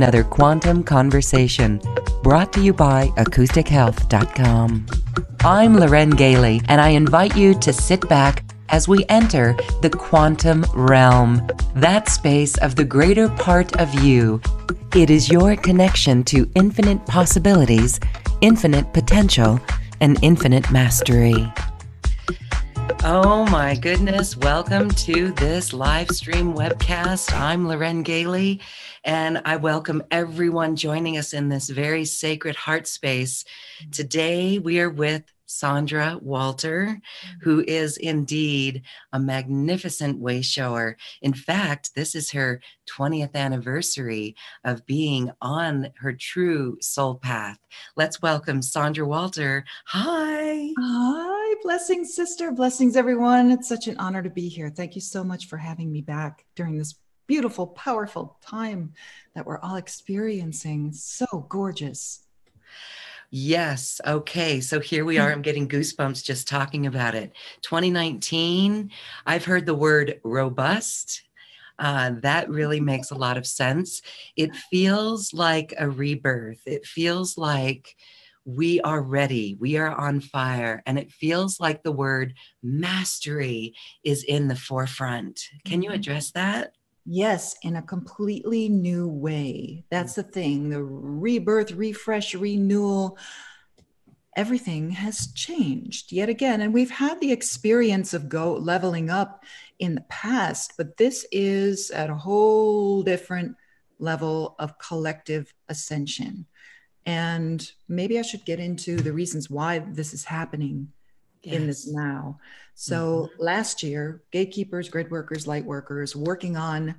Another quantum conversation brought to you by acoustichealth.com. I'm Loren Gailey, and I invite you to sit back as we enter the quantum realm, that space of the greater part of you. It is your connection to infinite possibilities, infinite potential, and infinite mastery. Oh my goodness. Welcome to this live stream webcast. I'm Loren Gailey, and I welcome everyone joining us in this very sacred heart space. Today, we are with Sandra Walter, who is indeed a magnificent way shower. In fact, this is her 20th anniversary of being on her true soul path. Let's welcome Sandra Walter. Hi. Hi, blessings, sister. Blessings, everyone. It's such an honor to be here. Thank you so much for having me back during this beautiful, powerful time that we're all experiencing. So gorgeous. Yes. Okay. So here we are. I'm getting goosebumps just talking about it. 2019, I've heard the word robust. Uh, that really makes a lot of sense. It feels like a rebirth. It feels like we are ready. We are on fire. And it feels like the word mastery is in the forefront. Can you mm-hmm. address that? Yes, in a completely new way. That's mm. the thing the rebirth, refresh, renewal. Everything has changed yet again. And we've had the experience of go leveling up in the past, but this is at a whole different level of collective ascension. And maybe I should get into the reasons why this is happening in this now. So mm-hmm. last year, gatekeepers, grid workers, light workers working on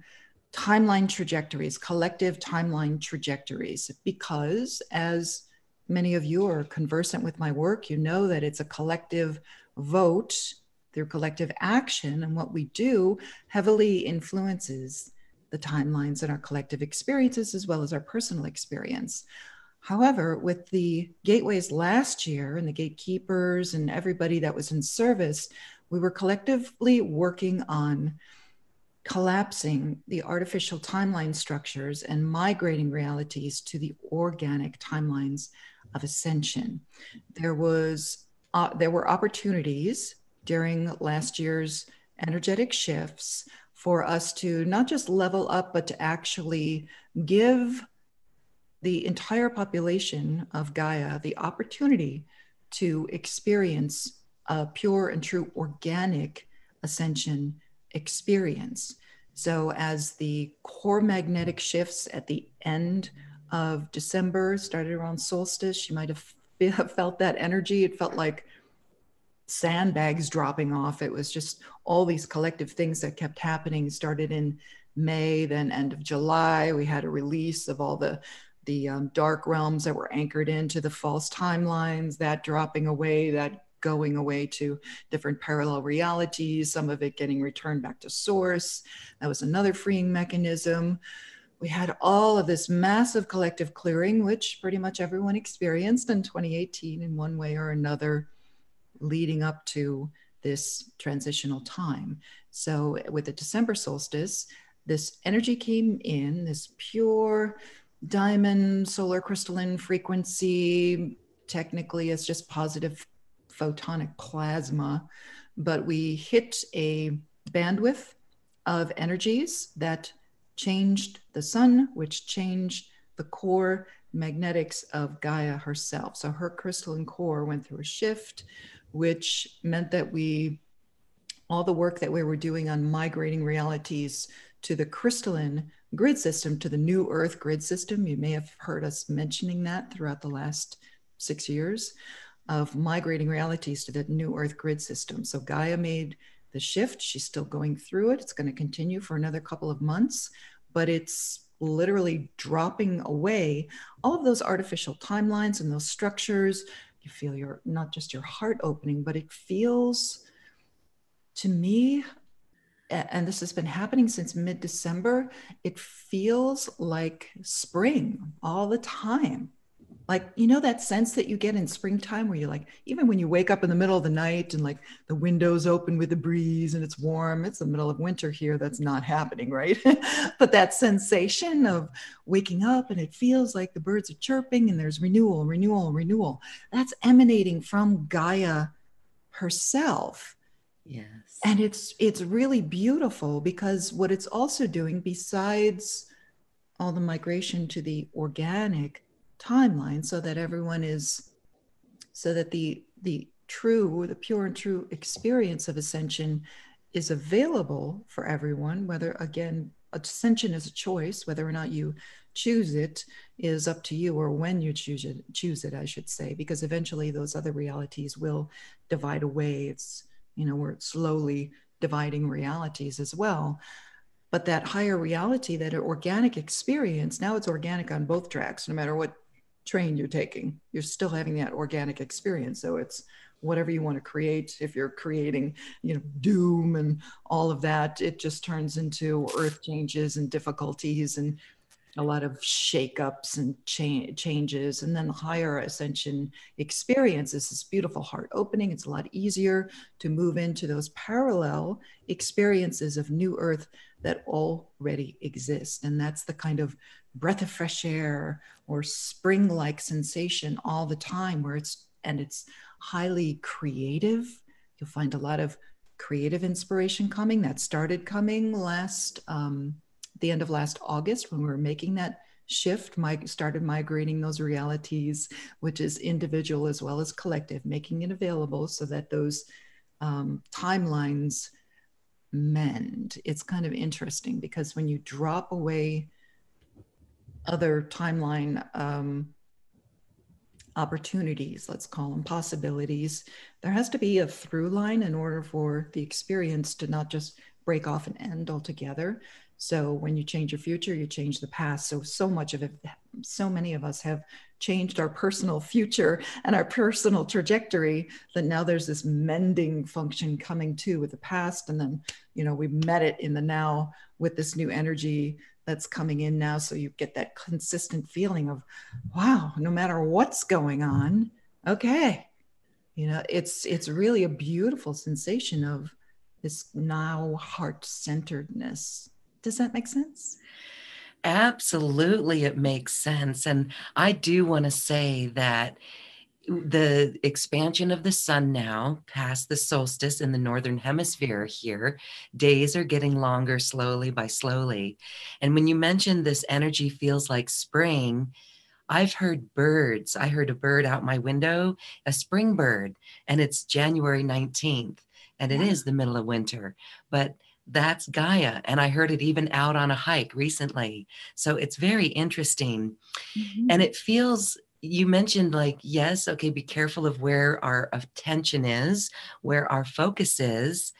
timeline trajectories, collective timeline trajectories, because as many of you are conversant with my work, you know that it's a collective vote through collective action. And what we do heavily influences the timelines and our collective experiences as well as our personal experience. However, with the gateways last year and the gatekeepers and everybody that was in service, we were collectively working on collapsing the artificial timeline structures and migrating realities to the organic timelines of ascension. There was uh, there were opportunities during last year's energetic shifts for us to not just level up but to actually give the entire population of Gaia the opportunity to experience a pure and true organic ascension experience. So, as the core magnetic shifts at the end of December started around solstice, you might have felt that energy. It felt like sandbags dropping off. It was just all these collective things that kept happening. Started in May, then end of July. We had a release of all the the um, dark realms that were anchored into the false timelines, that dropping away, that going away to different parallel realities, some of it getting returned back to source. That was another freeing mechanism. We had all of this massive collective clearing, which pretty much everyone experienced in 2018 in one way or another, leading up to this transitional time. So, with the December solstice, this energy came in, this pure, diamond solar crystalline frequency technically is just positive photonic plasma, but we hit a bandwidth of energies that changed the sun, which changed the core magnetics of Gaia herself. So her crystalline core went through a shift, which meant that we, all the work that we were doing on migrating realities to the crystalline grid system to the new Earth grid system. You may have heard us mentioning that throughout the last six years of migrating realities to the new Earth grid system. So Gaia made the shift. She's still going through it. It's going to continue for another couple of months, but it's literally dropping away all of those artificial timelines and those structures. You feel your not just your heart opening, but it feels to me and this has been happening since mid December, it feels like spring all the time. like you know that sense that you get in springtime where you're like even when you wake up in the middle of the night and like the windows open with the breeze and it's warm it's the middle of winter here that's not happening right? But that sensation of waking up and it feels like the birds are chirping and there's renewal renewal renewal that's emanating from gaia herself. Yes and it's it's really beautiful because what it's also doing besides all the migration to the organic timeline so that everyone is so that the the true or the pure and true experience of ascension is available for everyone whether again ascension is a choice whether or not you choose it is up to you or when you choose it choose it i should say because eventually those other realities will divide away. It's you know we're slowly dividing realities as well. But that higher reality that organic experience now it's organic on both tracks no matter what train you're taking you're still having that organic experience. So it's whatever you want to create if you're creating you know doom and all of that it just turns into earth changes and difficulties and a lot of shakeups and cha- changes and then the higher ascension experience is this beautiful heart opening. It's a lot easier to move into those parallel experiences of new earth that already exist. And that's the kind of breath of fresh air or spring like sensation all the time where it's and it's highly creative. You'll find a lot of creative inspiration coming. That started coming last um, the end of last august when we were making that shift my started migrating those realities which is individual as well as collective making it available so that those um, timelines mend it's kind of interesting because when you drop away other timeline um, opportunities, let's call them possibilities. There has to be a through line in order for the experience to not just break off and end altogether. So when you change your future, you change the past. So, so much of it, so many of us have changed our personal future and our personal trajectory that now there's this mending function coming too with the past. And then, you know, we met it in the now with this new energy that's coming in now so you get that consistent feeling of wow no matter what's going on okay you know it's it's really a beautiful sensation of this now heart centeredness does that make sense absolutely it makes sense and i do want to say that the expansion of the sun now past the solstice in the northern hemisphere here days are getting longer slowly by slowly and when you mentioned this energy feels like spring i've heard birds i heard a bird out my window a spring bird and it's january 19th and it yeah. is the middle of winter but that's Gaia. And I heard it even out on a hike recently. So it's very interesting. Mm-hmm. And it feels you mentioned like yes okay be careful of where our attention is where our focus is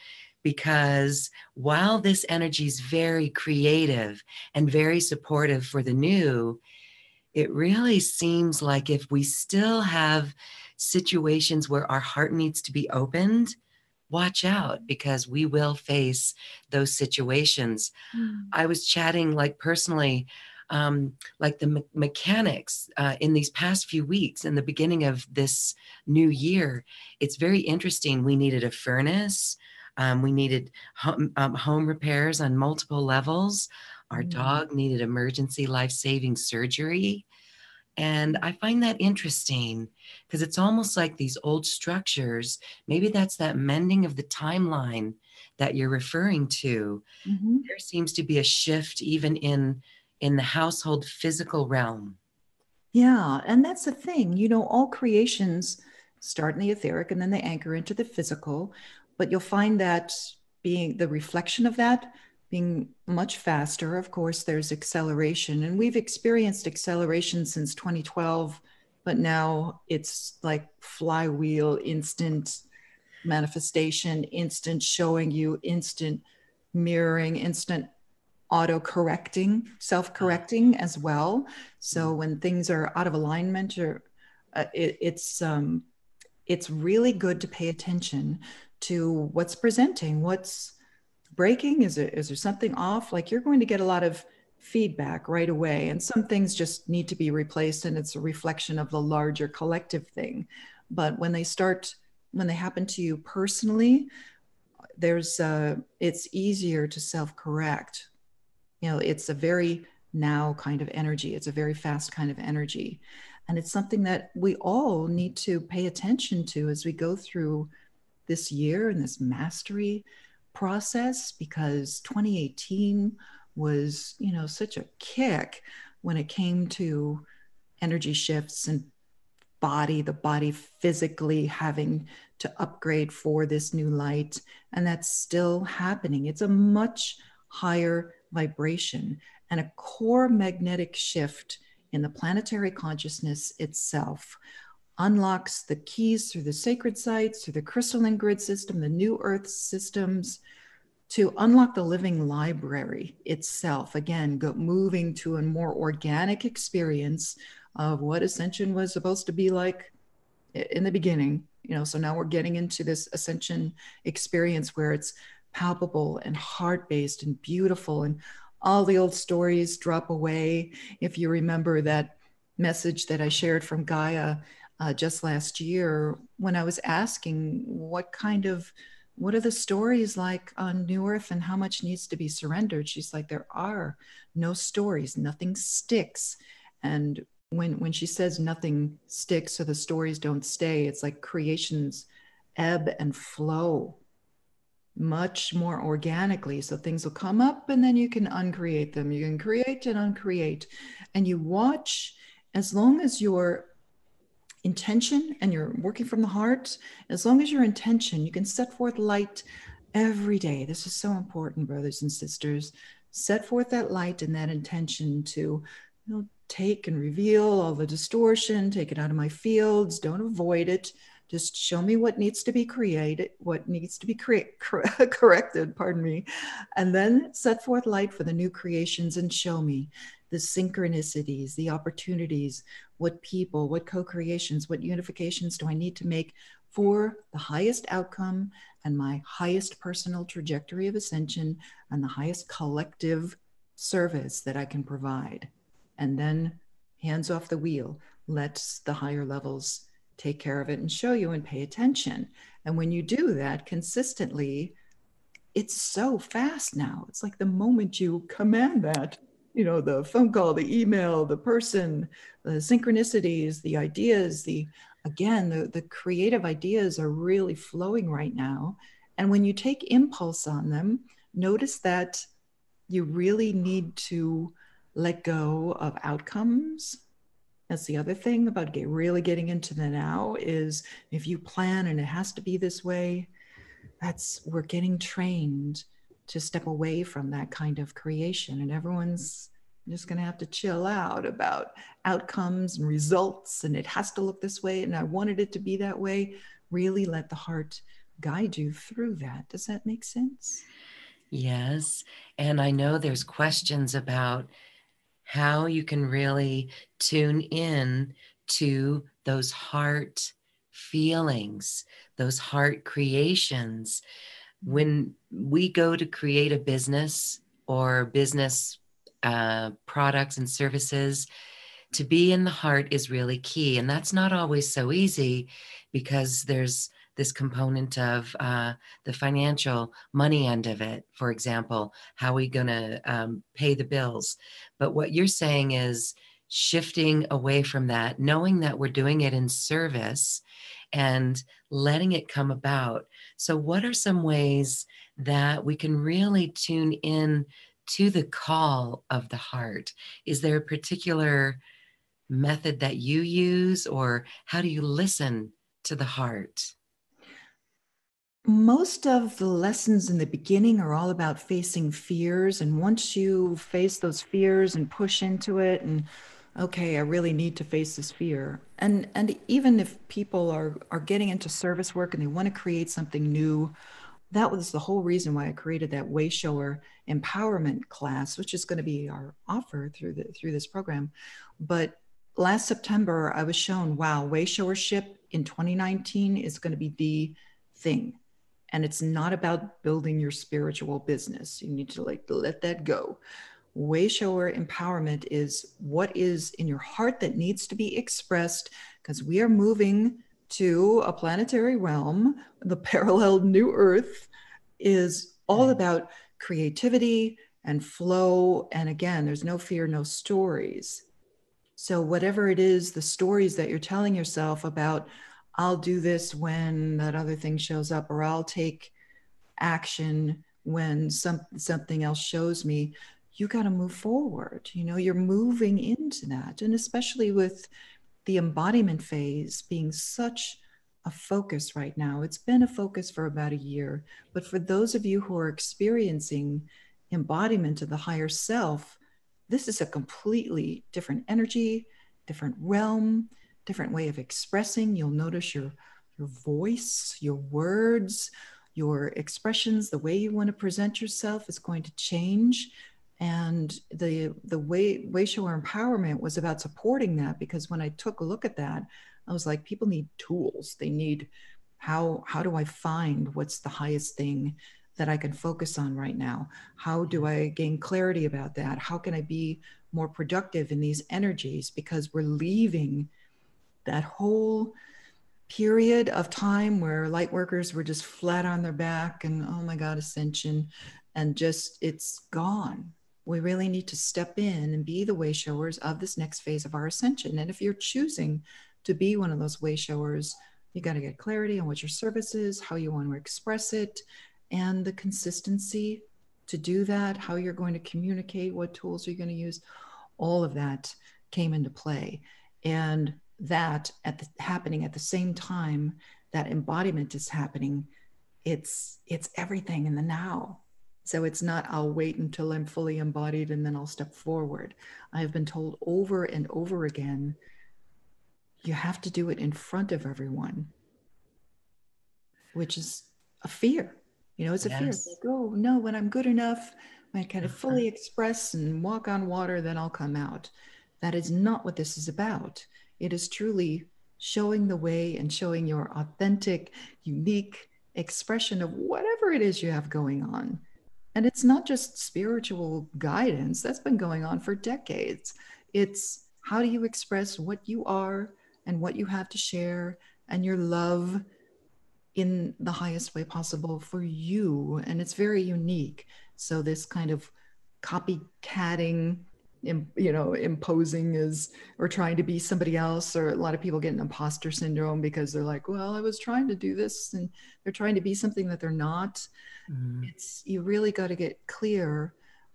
because while this energy is very creative and very supportive for the new it really seems like if we still have situations where our heart needs to be opened watch out because we will face those situations mm. i was chatting like personally um, like the me- mechanics uh, in these past few weeks in the beginning of this new year. It's very interesting. We needed a furnace. Um, we needed home, um, home, repairs on multiple levels. Our mm-hmm. dog needed emergency life saving surgery. And I find that interesting because it's almost like these old structures, maybe that's that mending of the timeline that you're referring to. Mm-hmm. There seems to be a shift even in in the household physical realm. Yeah, and that's the thing. You know, all creations start in the etheric and then they anchor into the physical, but you'll find that being the reflection of that being much faster. Of course, there's acceleration, and we've experienced acceleration since 2012, but now it's like flywheel, instant manifestation, instant showing you, instant mirroring, instant auto correcting, self correcting as well. So mm. when things are out of alignment, or uh, it, it's um, it's really good to pay attention to what's presenting, what's breaking. Is there is there something off? Like you're going to get a lot of feedback right away. And some things just need to be replaced, and it's a reflection of the larger collective thing. But when they start, when they happen to you personally, there's uh, it's easier to self-correct. You know, it's a very now kind of energy. It's a very fast kind of energy. And it's something that we all need to pay attention to as we go through this year and this mastery process because 2018 was, you know, such a kick when it came to energy shifts and body, the body physically having to upgrade for this new light. And that's still happening. It's a much higher vibration and a core magnetic shift in the planetary consciousness itself unlocks the keys through the sacred sites, through the crystalline grid system, the new earth systems, to unlock the living library itself. Again, go, moving to a more organic experience of what ascension was supposed to be like in the beginning. You know, so now we're getting into this ascension experience where it's palpable and heart based and beautiful and all the old stories drop away. If you remember that message that I shared from Gaia uh, just last year, when I was asking what kind of what are the stories like on New Earth and how much needs to be surrendered? She's like, there are no stories, nothing sticks. And when when she says nothing sticks so the stories don't stay, it's like creations ebb and flow much more organically. So things will come up and then you can uncreate them. You can create and uncreate. And you watch as long as your intention and you're working from the heart, as long as your intention, you can set forth light every day. This is so important, brothers and sisters. Set forth that light and that intention to you know, take and reveal all the distortion, take it out of my fields, don't avoid it just show me what needs to be created, what needs to be cre- corrected, pardon me, and then set forth light for the new creations and show me the synchronicities, the opportunities, what people, what co creations, what unifications do I need to make for the highest outcome and my highest personal trajectory of ascension and the highest collective service that I can provide. And then hands off the wheel, let the higher levels take care of it and show you and pay attention. And when you do that consistently, it's so fast now. It's like the moment you command that, you know, the phone call, the email, the person, the synchronicities, the ideas, the again, the, the creative ideas are really flowing right now. And when you take impulse on them, notice that you really need to let go of outcomes that's the other thing about get, really getting into the now is if you plan and it has to be this way, that's we're getting trained to step away from that kind of creation. And everyone's just going to have to chill out about outcomes and results. And it has to look this way. And I wanted it to be that way. Really let the heart guide you through that. Does that make sense? Yes. And I know there's questions about how you can really tune in to those heart feelings, those heart creations. When we go to create a business or business uh, products and services, to be in the heart is really key. And that's not always so easy because there's this component of uh, the financial money end of it, for example, how are we going to um, pay the bills? But what you're saying is shifting away from that, knowing that we're doing it in service and letting it come about. So, what are some ways that we can really tune in to the call of the heart? Is there a particular method that you use, or how do you listen to the heart? Most of the lessons in the beginning are all about facing fears. And once you face those fears and push into it, and okay, I really need to face this fear. And and even if people are are getting into service work and they want to create something new, that was the whole reason why I created that Wayshower empowerment class, which is going to be our offer through the through this program. But last September, I was shown, wow, Wayshowership in 2019 is going to be the thing and it's not about building your spiritual business you need to like let that go way shower empowerment is what is in your heart that needs to be expressed because we are moving to a planetary realm. The parallel new earth is all mm. about creativity and flow. And again, there's no fear, no stories. So, whatever it is, the stories that you're telling yourself about, I'll do this when that other thing shows up, or I'll take action when some, something else shows me, you got to move forward. You know, you're moving into that. And especially with the embodiment phase being such a focus right now, it's been a focus for about a year. But for those of you who are experiencing embodiment of the higher self, this is a completely different energy, different realm, different way of expressing. You'll notice your your voice, your words, your expressions, the way you want to present yourself is going to change. And the the way way shower empowerment was about supporting that because when I took a look at that, I was like, people need tools. They need how how do I find what's the highest thing that I can focus on right now? How do I gain clarity about that? How can I be more productive in these energies? Because we're leaving that whole period of time where light workers were just flat on their back and oh my God, ascension, and just it's gone. We really need to step in and be the way showers of this next phase of our ascension. And if you're choosing to be one of those way showers, you got to get clarity on what your service is, how you want to express it, and the consistency to do that, how you're going to communicate, what tools you're going to use, all of that came into play. And that at the happening at the same time that embodiment is happening, it's it's everything in the now. So it's not I'll wait until I'm fully embodied and then I'll step forward. I've been told over and over again, you have to do it in front of everyone, which is a fear you know, it's a yes. fear. It's like, oh no, when I'm good enough, when I kind of fully uh-huh. express and walk on water, then I'll come out. That is not what this is about. It is truly showing the way and showing your authentic, unique expression of whatever it is you have going on. And it's not just spiritual guidance, that's been going on for decades. It's how do you express what you are and what you have to share and your love in the highest way possible for you. And it's very unique. So, this kind of copycatting, you know, imposing is or trying to be somebody else, or a lot of people get an imposter syndrome because they're like, well, I was trying to do this, and they're trying to be something that they're not. Mm. It's you really got to get clear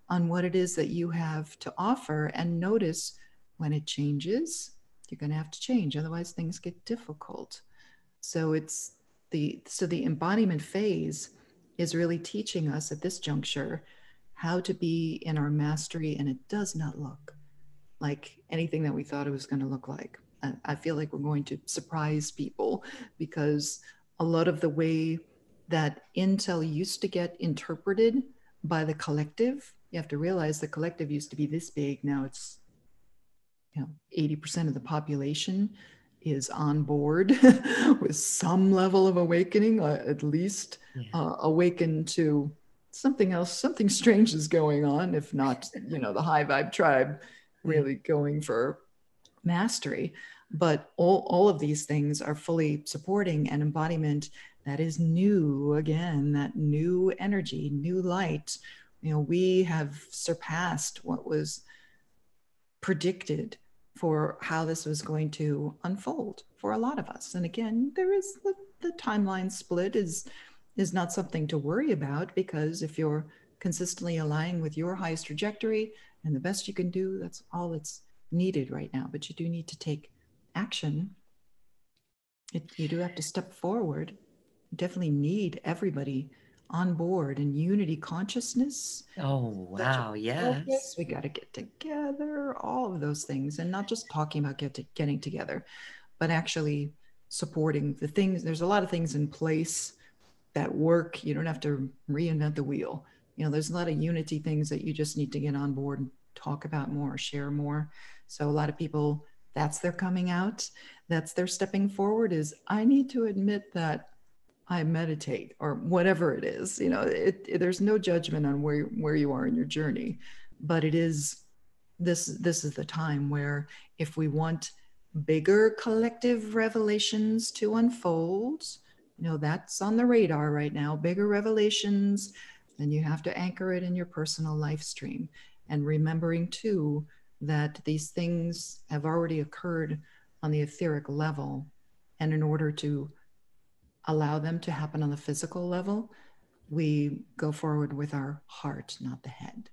on what it is that you have to offer and notice when it changes you're going to have to change otherwise things get difficult so it's the so the embodiment phase is really teaching us at this juncture how to be in our mastery and it does not look like anything that we thought it was going to look like I, feel like we're going to surprise people because a lot of the way that intel used to get interpreted by the collective you have to realize the collective used to be this big now it's you know 80% of the population is on board with some level of awakening, uh, at least yeah. uh, awakened to something else, something strange is going on, if not, you know, the high vibe tribe hmm. really going for mastery. But all, all of these things are fully supporting an embodiment that is new again, that new energy, new light. You know, we have surpassed what was predicted for how this was going to unfold for a lot of us. And again, there is the, the timeline split is is not something to worry about because if you're consistently aligning with your highest trajectory and the best you can do, that's all that's needed right now. But you do need to take action. It, you do have to step forward. You definitely need everybody on board and unity consciousness. Oh, wow. Yes. We got to get together, all of those things, and not just talking about get to, getting together, but actually supporting the things. There's a lot of things in place that work. You don't have to reinvent the wheel. You know, there's a lot of unity things that you just need to get on board and talk about more, share more. So a lot of people, that's their coming out. That's their stepping forward is I need to admit that I meditate or whatever it is. You know, it, it, there's no judgment on where where you are in your journey, but it is this this is the time where if we want bigger collective revelations to unfold you know that's on the radar right now. Bigger revelations then you have to anchor it in your personal life stream. And remembering too that these things have already occurred on the etheric level. And in order to allow them to happen on the physical level we go forward with our heart not the head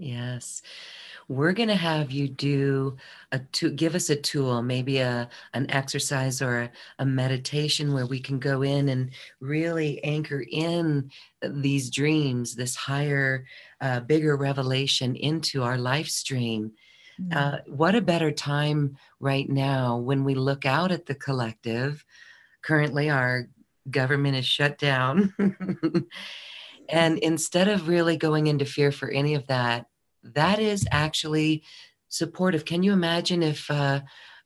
Yes. We're going to have you do a to give us a tool, maybe a an exercise or a, a meditation where we can go in and really anchor in these dreams, this higher, uh, bigger revelation into our life stream. Mm-hmm. Uh, what a better time right now when we look out at the collective. Currently, our government is shut down. and instead of really going into fear for any of that, that is actually supportive. Can you imagine if uh,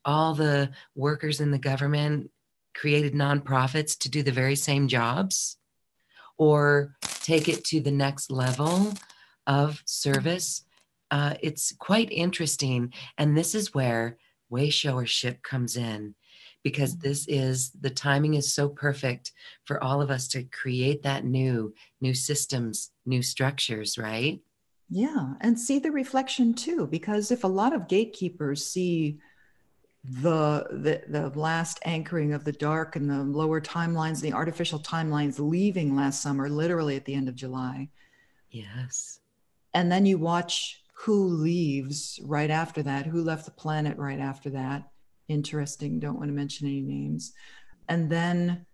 all the workers in the government created nonprofits to do the very same jobs or take it to the next level of service? Uh, it's quite interesting. And this is where wayshowership comes in because mm-hmm. this is the timing is so perfect for all of us to create that new new systems new structures right yeah, and see the reflection too, because if a lot of gatekeepers see the, the the last anchoring of the dark and the lower timelines, the artificial timelines leaving last summer, literally at the end of July. Yes. And then you watch who leaves right after that, who left the planet right after that. Interesting. Don't want to mention any names. And then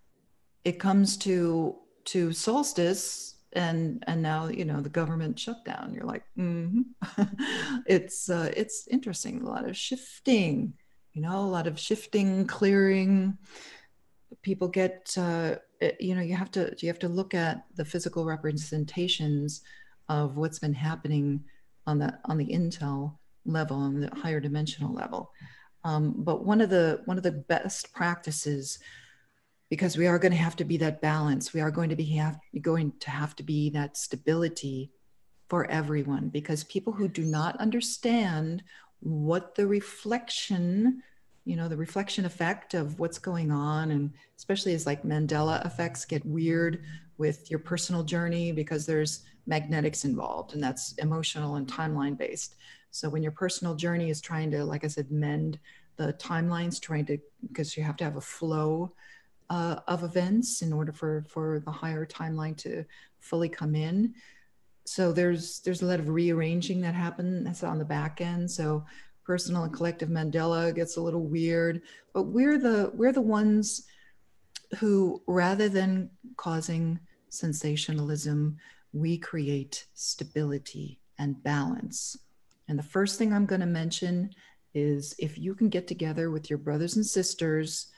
it comes to to solstice and and now you know the government shutdown you're like mm-hmm. it's uh, it's interesting a lot of shifting you know a lot of shifting clearing people get uh, you know you have to you have to look at the physical representations of what's been happening on the on the intel level on the higher dimensional level um, but one of the one of the best practices because we are going to have to be that balance. We are going to be have, going to have to be that stability for everyone because people who do not understand what the reflection you know the reflection effect of what's going on and especially as like mandela effects get weird with your personal journey because there's magnetics involved and that's emotional and timeline based so when your personal journey is trying to like i said mend the timelines trying to because you have to have a flow uh, of events in order for for the higher timeline to fully come in. So there's there's a lot of rearranging that happens on the back end. So personal and collective mandela gets a little weird but we're the we're the ones who rather than causing sensationalism we create stability and balance and the first thing i'm going to mention is if you can get together with your brothers and sisters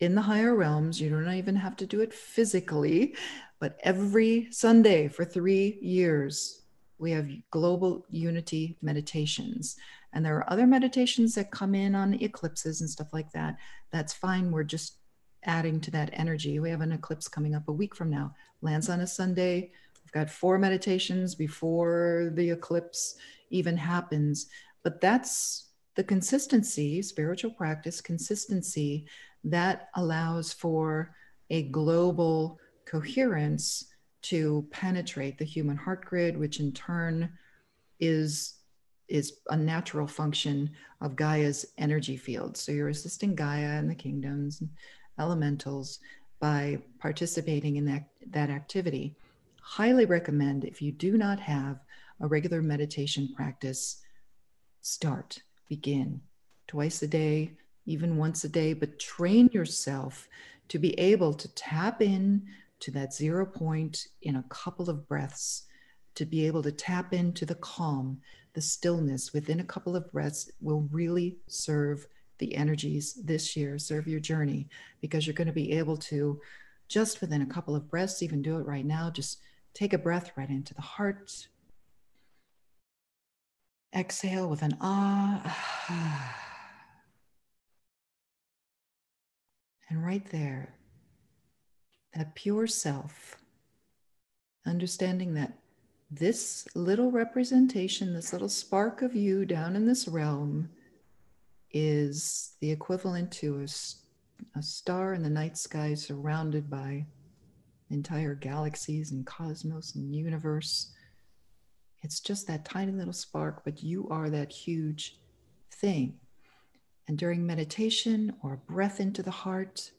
in the higher realms. You don't even have to do it physically, but every Sunday for three years, we have global unity meditations. And there are other meditations that come in on eclipses and stuff like that. That's fine. We're just adding to that energy. We have an eclipse coming up a week from now, lands on a Sunday. We've got four meditations before the eclipse even happens. But that's the consistency, spiritual practice, consistency that allows for a global coherence to penetrate the human heart grid, which in turn is is a natural function of Gaia's energy field. So you're assisting Gaia and the kingdoms and elementals by participating in that, that activity. Highly recommend if you do not have a regular meditation practice, start, begin twice a day, even once a day, but train yourself to be able to tap in to that zero point in a couple of breaths, to be able to tap into the calm, the stillness within a couple of breaths will really serve the energies this year, serve your journey, because you're going to be able to just within a couple of breaths, even do it right now, just take a breath right into the heart. Exhale with an ah. And right there, that pure self, understanding that this little representation, this little spark of you down in this realm, is the equivalent to a, a star in the night sky surrounded by entire galaxies and cosmos and universe. It's just that tiny little spark, but you are that huge thing. And during meditation or breath into the heart,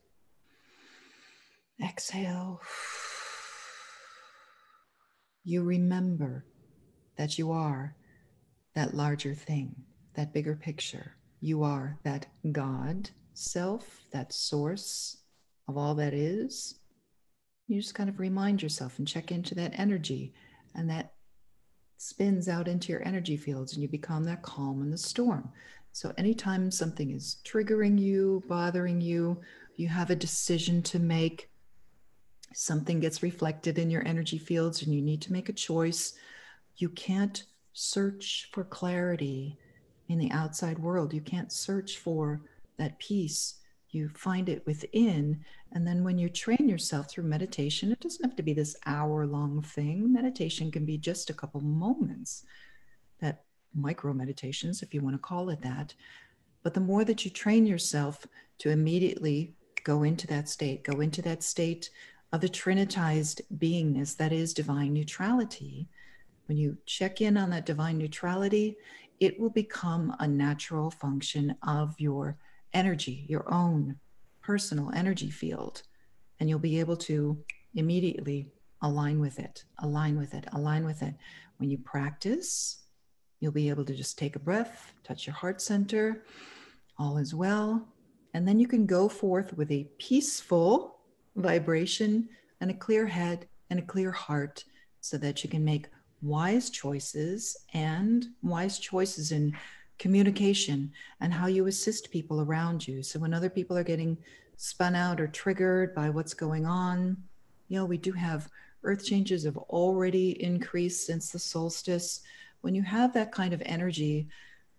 exhale you remember that you are that larger thing, that bigger picture. You are that God self, that source of all that is. You just kind of remind yourself and check into that energy, and that spins out into your energy fields, and you become that calm in the storm. So, anytime something is triggering you, bothering you, you have a decision to make, something gets reflected in your energy fields and you need to make a choice. You can't search for clarity in the outside world. You can't search for that peace. You find it within. And then when you train yourself through meditation, it doesn't have to be this hour long thing. Meditation can be just a couple moments, that micro meditations, if you want to call it that. But the more that you train yourself to immediately go into that state, go into that state of the trinitized beingness that is divine neutrality, when you check in on that divine neutrality, it will become a natural function of your energy, your own personal energy field. And you'll be able to immediately align with it, align with it, align with it. When you practice, you'll be able to just take a breath, touch your heart center, all is well. And then you can go forth with a peaceful, vibration and a clear head and a clear heart so that you can make wise choices and wise choices in communication and how you assist people around you. So when other people are getting spun out or triggered by what's going on, you know, we do have earth changes have already increased since the solstice. When you have that kind of energy,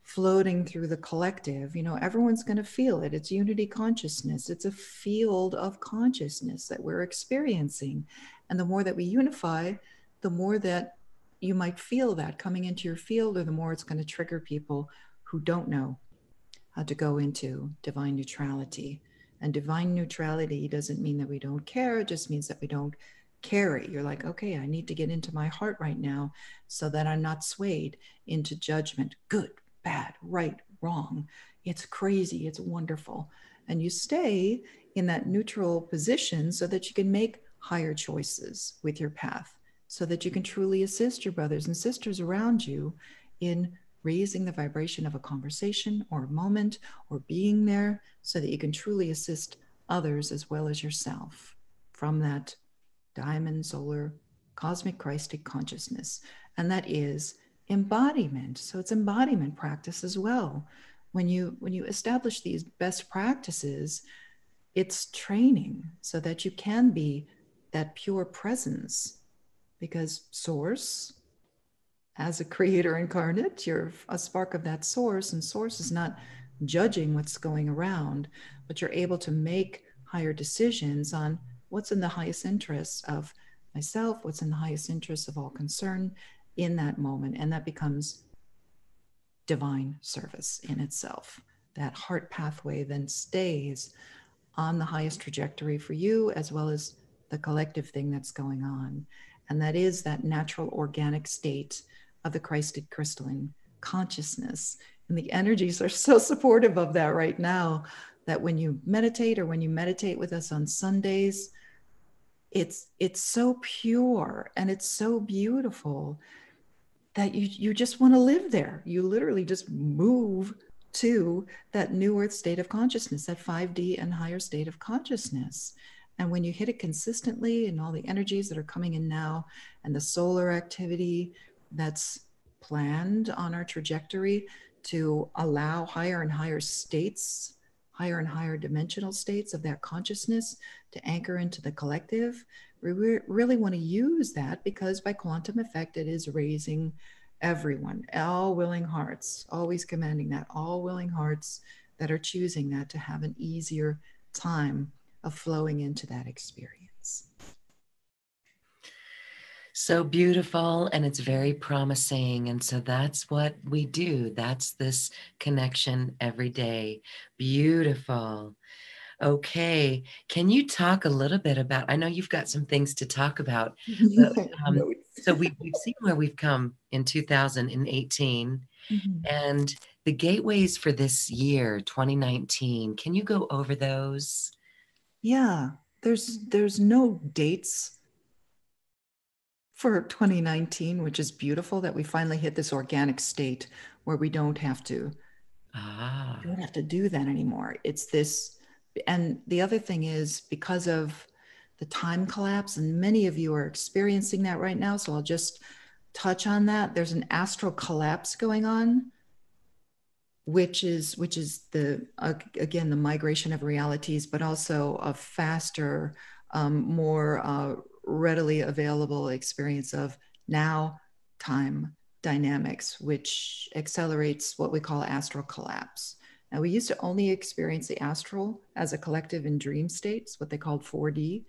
floating through the collective, you know, everyone's going to feel it. It's unity consciousness, it's a field of consciousness that we're experiencing. And the more that we unify, the more that you might feel that coming into your field, or the more it's going to trigger people who don't know how to go into divine neutrality. And divine neutrality doesn't mean that we don't care, it just means that we don't carry. You're like, okay, I need to get into my heart right now so that I'm not swayed into judgment. Good, bad, right, wrong. It's crazy, it's wonderful. And you stay in that neutral position so that you can make higher choices with your path, so that you can truly assist your brothers and sisters around you in raising the vibration of a conversation or a moment or being there so that you can truly assist others as well as yourself from that diamond solar cosmic christic consciousness. And that is embodiment. So it's embodiment practice as well. When you when you establish these best practices it's training so that you can be that pure presence because source as a creator incarnate you're a spark of that source and source is not judging what's going around but you're able to make higher decisions on what's in the highest interest of myself what's in the highest interest of all concerned in that moment. And that becomes divine service in itself. That heart pathway then stays on the highest trajectory for you as well as the collective thing that's going on. And that is that natural organic state of the Christed crystalline consciousness. And the energies are so supportive of that right now that when you meditate or when you meditate with us on Sundays, it's it's so pure and it's so beautiful that you you just want to live there. You literally just move to that new earth state of consciousness, that 5D and higher state of consciousness. And when you hit it consistently and all the energies that are coming in now and the solar activity that's planned on our trajectory to allow higher and higher states, higher and higher dimensional states of that consciousness to anchor into the collective, we really want to use that because by quantum effect, it is raising everyone, all willing hearts, always commanding that, all willing hearts that are choosing that to have an easier time of flowing into that experience. So beautiful and it's very promising. And so that's what we do. That's this connection every day. Beautiful. Okay. Can you talk a little bit about? I know you've got some things to talk about. But, um, so we, we've seen where we've come in 2018 mm-hmm. and the gateways for this year, 2019. Can you go over those? Yeah. There's there's no dates for 2019, which is beautiful that we finally hit this organic state where we don't have to ah. don't have to do that anymore. It's this, and the other thing is because of the time collapse, and many of you are experiencing that right now. So I'll just touch on that. There's an astral collapse going on, which is which is the uh, again the migration of realities, but also a faster, um, more uh, readily available experience of now time dynamics, which accelerates what we call astral collapse. Now, we used to only experience the astral as a collective in dream states, what they called 4D.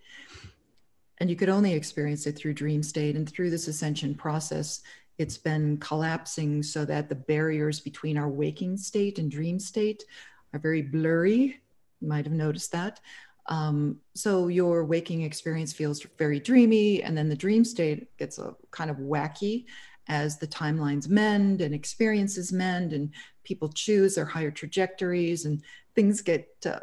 And you could only experience it through dream state. And through this ascension process, it's been collapsing so that the barriers between our waking state and dream state are very blurry. You might have noticed that. Um, so your waking experience feels very dreamy, and then the dream state gets a kind of wacky as the timelines mend and experiences mend, and people choose their higher trajectories, and things get uh,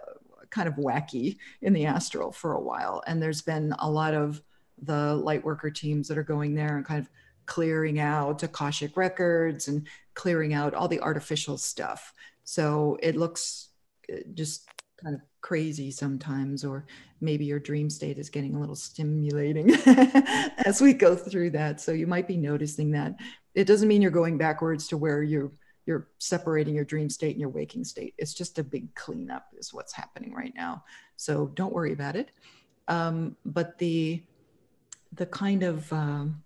kind of wacky in the astral for a while. And there's been a lot of the light worker teams that are going there and kind of clearing out Akashic records and clearing out all the artificial stuff. So it looks uh, just kind of crazy sometimes, or maybe your dream state is getting a little stimulating as we go through that. So you might be noticing that. It doesn't mean you're going backwards to where you're you're separating your dream state and your waking state. It's just a big cleanup, is what's happening right now. So don't worry about it. Um, but the the kind of um,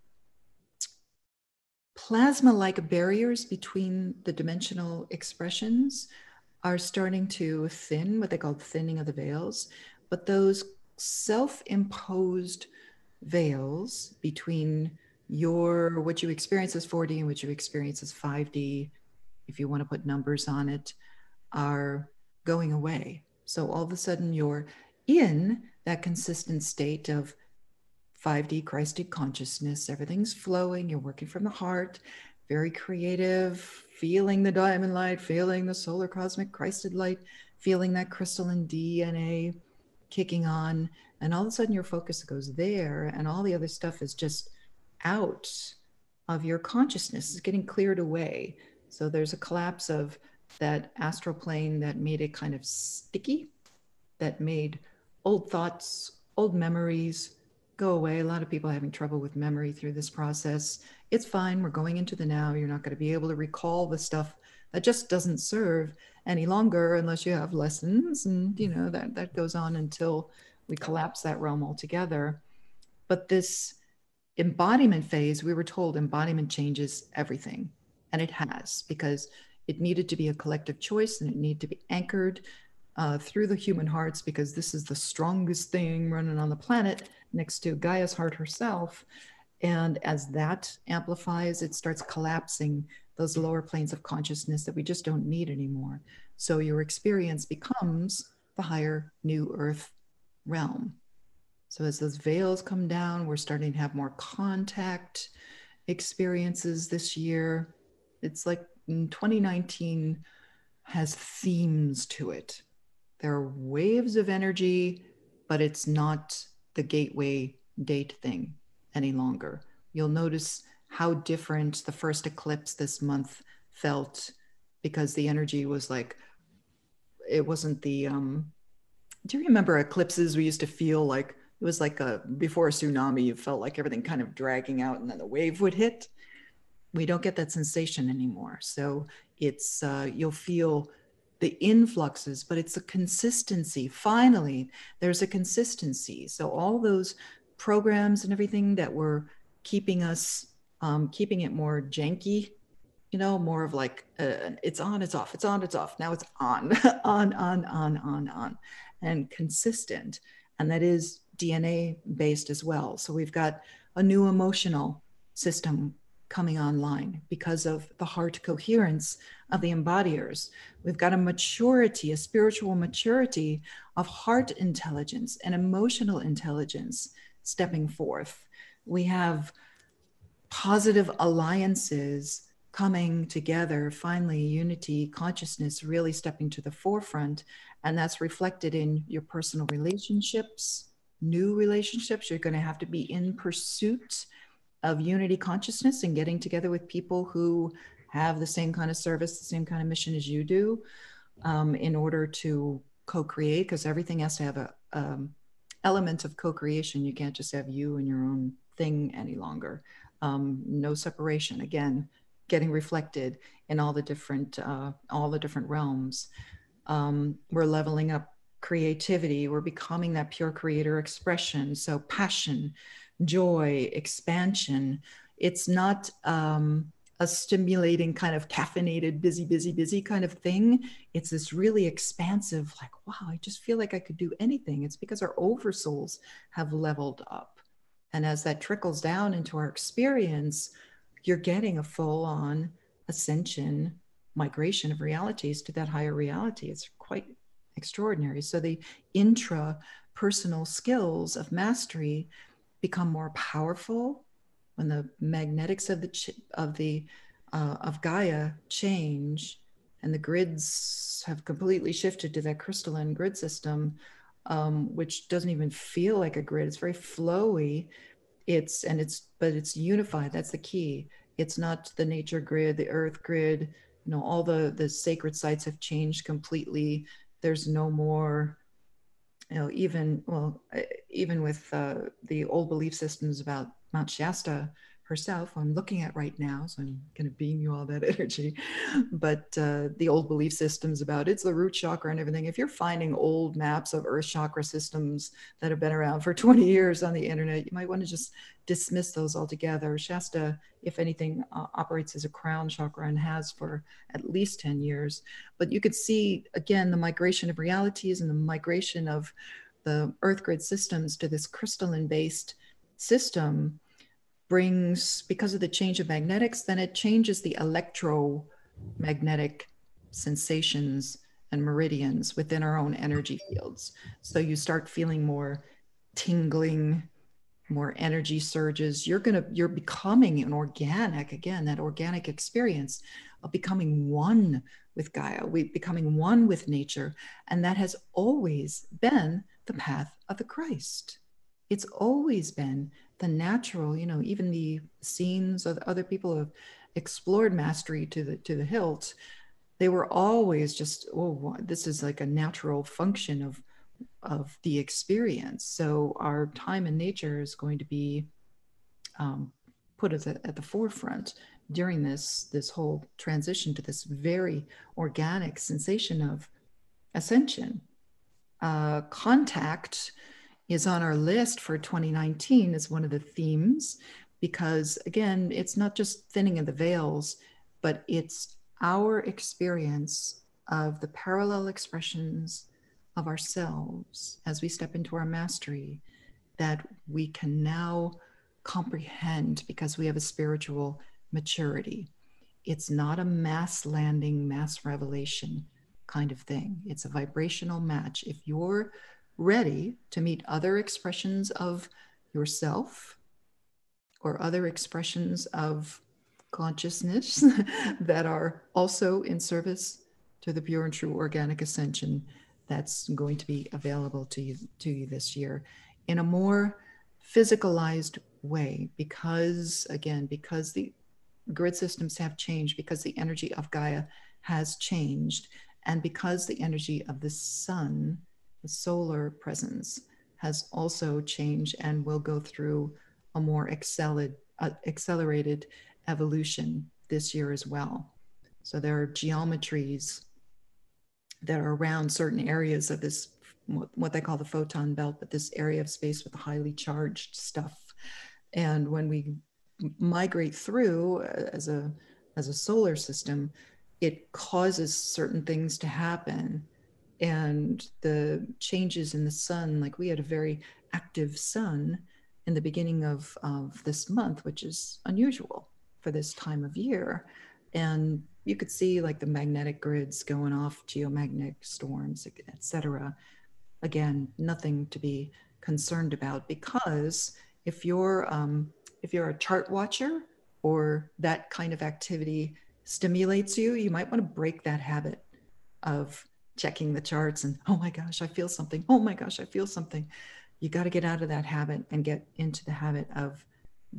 plasma-like barriers between the dimensional expressions are starting to thin, what they call thinning of the veils. But those self imposed veils between your what you experience as 4D and what you experience as 5D, if you want to put numbers on it, are going away. So all of a sudden you're in that consistent state of 5D Christed consciousness. Everything's flowing, you're working from the heart, very creative, feeling the diamond light, feeling the solar cosmic Christed light, feeling that crystalline DNA kicking on. And all of a sudden your focus goes there, and all the other stuff is just out of your consciousness, is getting cleared away. So there's a collapse of that astral plane that made it kind of sticky, that made old thoughts, old memories, go away. A lot of people having trouble with memory through this process. It's fine. We're going into the now. You're not going to be able to recall the stuff that just doesn't serve any longer unless you have lessons. And, you know, that, that goes on until we collapse that realm altogether. But this embodiment phase, we were told embodiment changes everything. And it has because it needed to be a collective choice and it needed to be anchored uh, through the human hearts because this is the strongest thing running on the planet next to Gaia's heart herself. And as that amplifies, it starts collapsing those lower planes of consciousness that we just don't need anymore. So your experience becomes the higher new earth realm. So as those veils come down, we're starting to have more contact experiences this year. It's like 2019 has themes to it. There are waves of energy, but it's not the gateway date thing any longer. You'll notice how different the first eclipse this month felt because the energy was like, it wasn't the, um, do you remember eclipses? We used to feel like it was like a, before a tsunami, you felt like everything kind of dragging out and then the wave would hit. We don't get that sensation anymore. So it's, uh, you'll feel the influxes, but it's a consistency. Finally, there's a consistency. So all those programs and everything that were keeping us, um, keeping it more janky, you know, more of like uh, it's on, it's off, it's on, it's off. Now it's on, on, on, on, on, on, and consistent. And that is DNA based as well. So we've got a new emotional system coming online because of the heart coherence of the embodiers. We've got a maturity, a spiritual maturity of heart intelligence and emotional intelligence stepping forth. We have positive alliances coming together, finally, unity, consciousness really stepping to the forefront. And that's reflected in your personal relationships, new relationships. You're going to have to be in pursuit of unity consciousness and getting together with people who have the same kind of service, the same kind of mission as you do, um, in order to co-create. Because everything has to have a um, element of co-creation. You can't just have you and your own thing any longer. Um, no separation. Again, getting reflected in all the different uh, all the different realms. Um, we're leveling up creativity. We're becoming that pure creator expression. So passion, joy, expansion. It's not um, stimulating kind of caffeinated, busy, busy, busy kind of thing. It's this really expansive, like, wow, I just feel like I could do anything. It's because our oversouls have leveled up. And as that trickles down into our experience, you're getting a full on ascension migration of realities to that higher reality. It's quite extraordinary. So the intra personal skills of mastery become more powerful when the magnetics of the ch- of the uh, of Gaia change and the grids have completely shifted to that crystalline grid system um, which doesn't even feel like a grid. It's very flowy. It's and it's but it's unified. That's the key. It's not the nature grid the earth grid. You know all the the sacred sites have changed completely. There's no more you know even well even with uh, the old belief systems about mount shasta herself i'm looking at right now so i'm going to beam you all that energy but uh, the old belief systems about it's the root chakra and everything. If you're finding old maps of earth chakra systems that have been around for 20 years on the internet you might want to just dismiss those altogether. Shasta if anything uh, operates as a crown chakra and has for at least 10 years but you could see again the migration of realities and the migration of the earth grid systems to this crystalline based system brings, because of the change of magnetics, then it changes the electromagnetic sensations and meridians within our own energy fields. So you start feeling more tingling, more energy surges. You're going to, you're becoming an organic, again, that organic experience of becoming one with Gaia, we becoming one with nature. And that has always been the path of the Christ. It's always been the natural, you know, even the scenes of other people have explored mastery to the to the hilt. They were always just, oh, this is like a natural function of of the experience. So our time in nature is going to be um, put at the, at the forefront during this this whole transition to this very organic sensation of ascension. Uh, contact is on our list for 2019 as one of the themes because again it's not just thinning of the veils but it's our experience of the parallel expressions of ourselves as we step into our mastery that we can now comprehend because we have a spiritual maturity. It's not a mass landing, mass revelation kind of thing. It's a vibrational match. If you're ready to meet other expressions of yourself or other expressions of consciousness that are also in service to the pure and true organic ascension that's going to be available to you to you this year in a more physicalized way because again because the grid systems have changed because the energy of gaia has changed and because the energy of the sun the solar presence has also changed and will go through a more accelerated, uh, accelerated evolution this year as well. So there are geometries that are around certain areas of this, what they call the photon belt, but this area of space with highly charged stuff. And when we migrate through uh, as a as a solar system, it causes certain things to happen and the changes in the sun like we had a very active sun in the beginning of, of this month, which is unusual for this time of year. And you could see like the magnetic grids going off, geomagnetic storms, etc. Again, nothing to be concerned about because if you're um, if you're a chart watcher or that kind of activity stimulates you, you might want to break that habit of checking the charts and oh my gosh, I feel something. Oh my gosh, I feel something. You got to get out of that habit and get into the habit of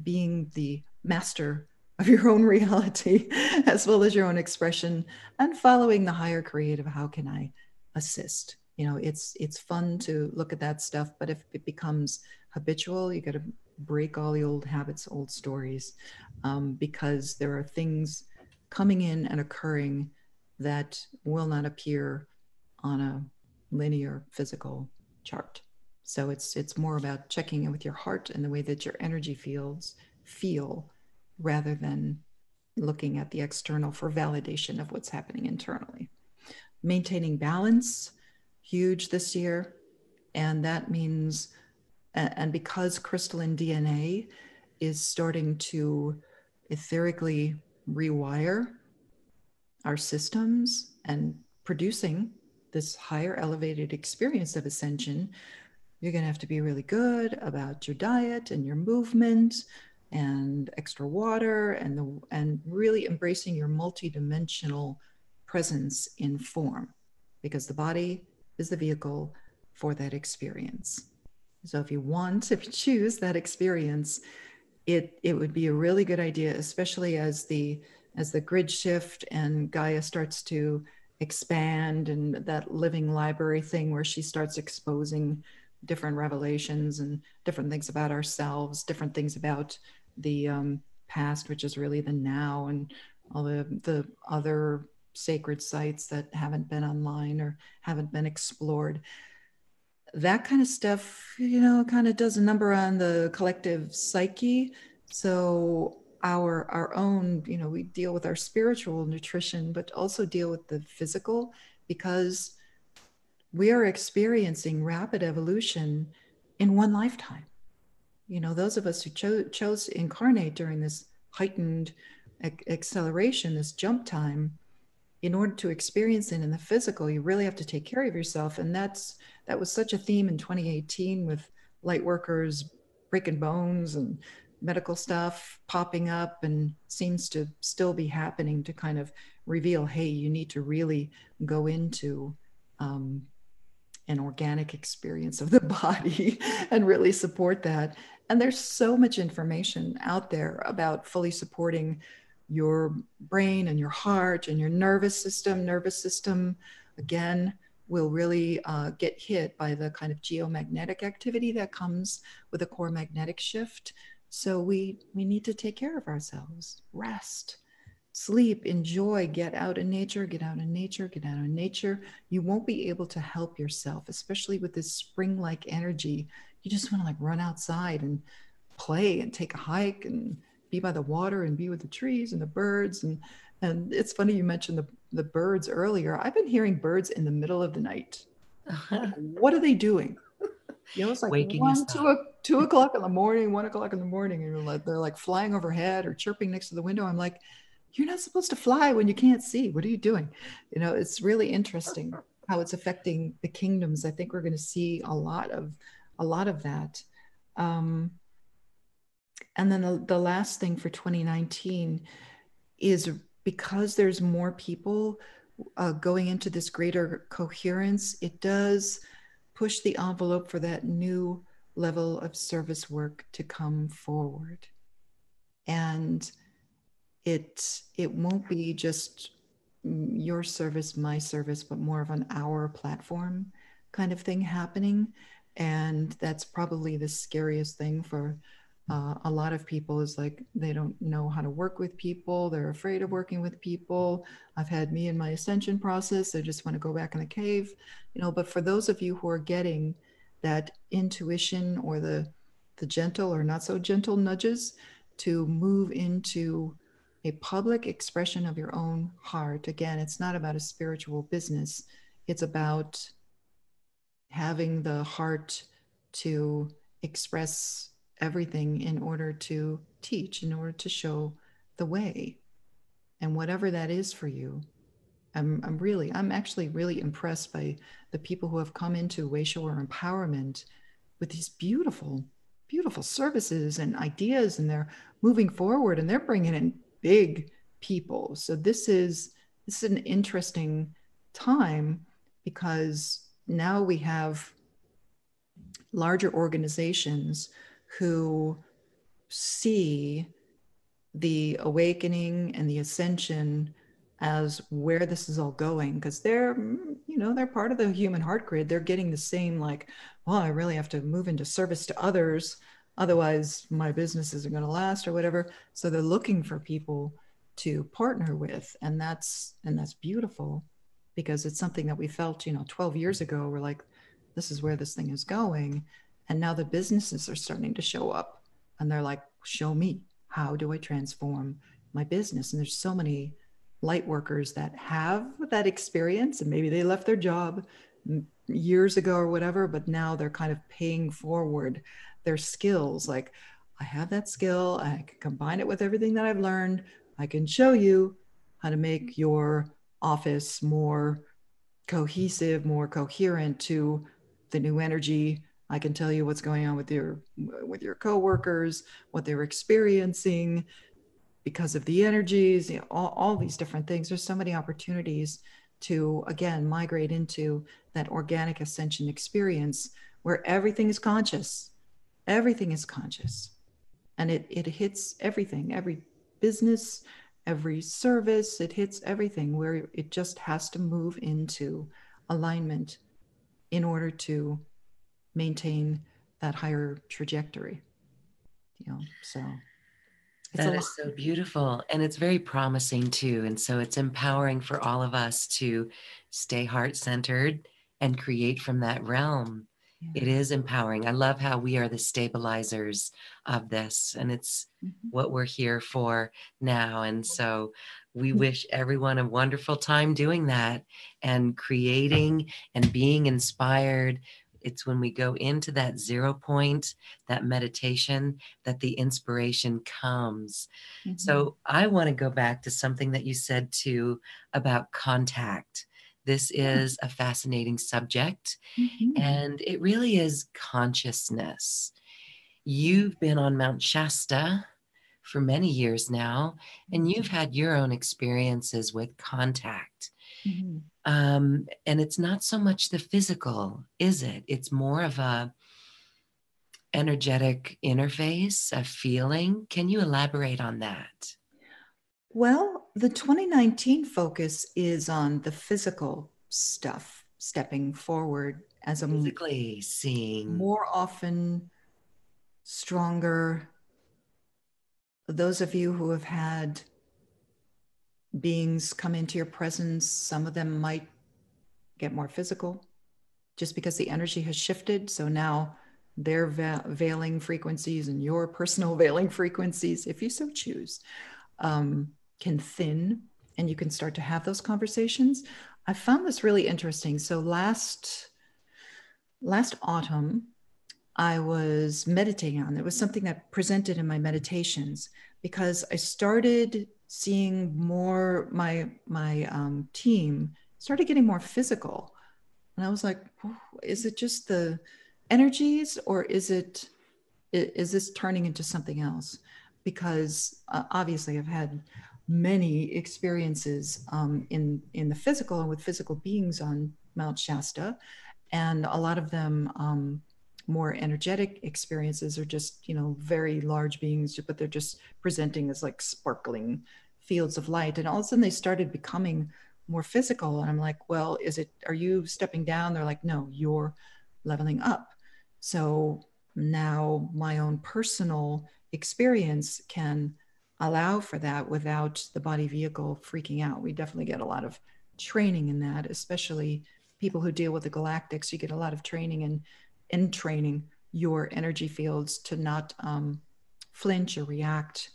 being the master of your own reality as well as your own expression and following the higher creative how can i assist you know it's it's fun to look at that stuff but if it becomes habitual you got to break all the old habits old stories um, because there are things coming in and occurring that will not appear on a linear physical chart so it's it's more about checking in with your heart and the way that your energy fields feel rather than looking at the external for validation of what's happening internally. Maintaining balance, huge this year. And that means, and because crystalline DNA is starting to etherically rewire our systems and producing this higher elevated experience of ascension, you're going to have to be really good about your diet and your movement, and extra water and the and really embracing your multidimensional presence in form because the body is the vehicle for that experience. So if you want, if you choose that experience, it it would be a really good idea, especially as the as the grid shift and Gaia starts to expand and that living library thing where she starts exposing different revelations and different things about ourselves, different things about the um, past, which is really the now, and all the the other sacred sites that haven't been online or haven't been explored. That kind of stuff, you know, kind of does a number on the collective psyche. So our our own, you know, we deal with our spiritual nutrition, but also deal with the physical because we are experiencing rapid evolution in one lifetime. You know those of us who cho- chose to incarnate during this heightened ac- acceleration this jump time in order to experience it in the physical you really have to take care of yourself. And that's that was such a theme in 2018 with light workers breaking bones and medical stuff popping up and seems to still be happening to kind of reveal hey you need to really go into um, an organic experience of the body and really support that and there's so much information out there about fully supporting your brain and your heart and your nervous system. Nervous system, again, will really uh, get hit by the kind of geomagnetic activity that comes with a core magnetic shift. So we we need to take care of ourselves, rest, sleep, enjoy, get out in nature, get out in nature, get out in nature. You won't be able to help yourself, especially with this spring-like energy you just want to like run outside and play and take a hike and be by the water and be with the trees and the birds and and it's funny you mentioned the the birds earlier. I've been hearing birds in the middle of the night. what are they doing? You know, it's like Waking one, two, two o'clock in the morning, one o'clock in the morning, and like, they're like flying overhead or chirping next to the window. I'm like, you're not supposed to fly when you can't see. What are you doing? You know, it's really interesting how it's affecting the kingdoms. I think we're going to see a lot of a lot of that. Um, and then the, the last thing for 2019 is because there's more people uh, going into this greater coherence, it does push the envelope for that new level of service work to come forward. And it it won't be just your service, my service, but more of an our platform kind of thing happening. And that's probably the scariest thing for uh, a lot of people is like they don't know how to work with people. They're afraid of working with people. I've had me in my ascension process. I just want to go back in the cave you know. But for those of you who are getting that intuition or the the gentle or not so gentle nudges to move into a public expression of your own heart again it's not about a spiritual business it's about having the heart to express everything in order to teach, in order to show the way. And whatever that is for you, I'm, I'm really, I'm actually really impressed by the people who have come into Wayshower Empowerment with these beautiful, beautiful services and ideas, and they're moving forward and they're bringing in big people. So this is this is an interesting time because now we have larger organizations who see the awakening and the ascension as where this is all going because they're mm, you know they're part of the human heart grid. They're getting the same like well i really have to move into service to others otherwise my business isn't going to last or whatever. So they're looking for people to partner with and that's and that's beautiful because it's something that we felt you know 12 years ago we're like this is where this thing is going. And now the businesses are starting to show up and they're like show me how do i transform my business? And there's so many light workers that have that experience and maybe they left their job years ago or whatever but now they're kind of paying forward their skills like i have that skill i can combine it with everything that i've learned I can show you how to make your office more cohesive, more coherent to the new energy. I can tell you what's going on with your with your coworkers, what they're experiencing because of the energies, you know, all, all these different things. There's so many opportunities to again migrate into that organic ascension experience where everything is conscious. Everything is conscious. And it it hits everything, every business, every service, it hits everything where it just has to move into alignment in order to maintain that higher trajectory. You know, so that is so beautiful. And it's very promising too. And so it's empowering for all of us to stay heart centered and create from that realm it is empowering. I love how we are the stabilizers of this, and it's mm-hmm. what we're here for now. And so we mm-hmm. wish everyone a wonderful time doing that and creating and being inspired. It's when we go into that zero point, that meditation, that the inspiration comes. Mm-hmm. So I want to go back to something that you said too about contact this is a fascinating subject, mm-hmm. and it really is consciousness. You've been on Mount Shasta for many years now, and you've mm-hmm. had your own experiences with contact. Mm-hmm. Um, and it's not so much the physical, is it? It's more of a energetic interface, a feeling. Can you elaborate on that? Well, the 2019 focus is on the physical stuff, stepping forward as a physically seeing more often, stronger. Those of you who have had beings come into your presence, some of them might get more physical just because the energy has shifted. So now their veiling frequencies and your personal veiling frequencies, if you so choose, um, can thin and you can start to have those conversations. I found this really interesting. So last last autumn, I was meditating on. It was something that presented in my meditations because I started seeing more my my um, team started getting more physical, and I was like, is it just the energies or is it is this turning into something else? Because uh, obviously, I've had many experiences um, in in the physical and with physical beings on Mount Shasta, and a lot of them um, more energetic experiences are just you know very large beings, but they're just presenting as like sparkling fields of light, and all of a sudden they started becoming more physical, and I'm like, well, is it? Are you stepping down? They're like, no, you're leveling up. So now my own personal experience can allow for that without the body vehicle freaking out. We definitely get a lot of training in that, especially people who deal with the galactics. You get a lot of training and in training your energy fields to not um, flinch or react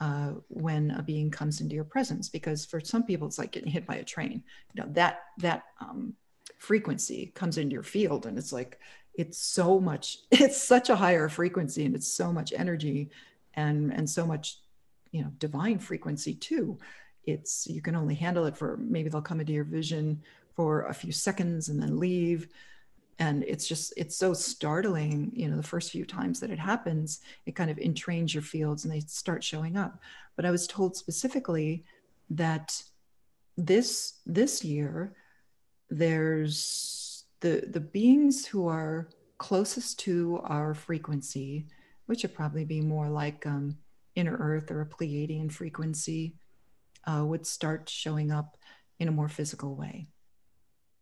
uh, when a being comes into your presence. Because for some people, it's like getting hit by a train. You know that that um, frequency comes into your field, and it's like it's so much it's such a higher frequency and it's so much energy and and so much you know divine frequency too it's you can only handle it for maybe they'll come into your vision for a few seconds and then leave and it's just it's so startling you know the first few times that it happens it kind of entrains your fields and they start showing up. But i was told specifically that this this year there's the the beings who are closest to our frequency which would probably be more like um, inner earth or a pleiadian frequency uh, would start showing up in a more physical way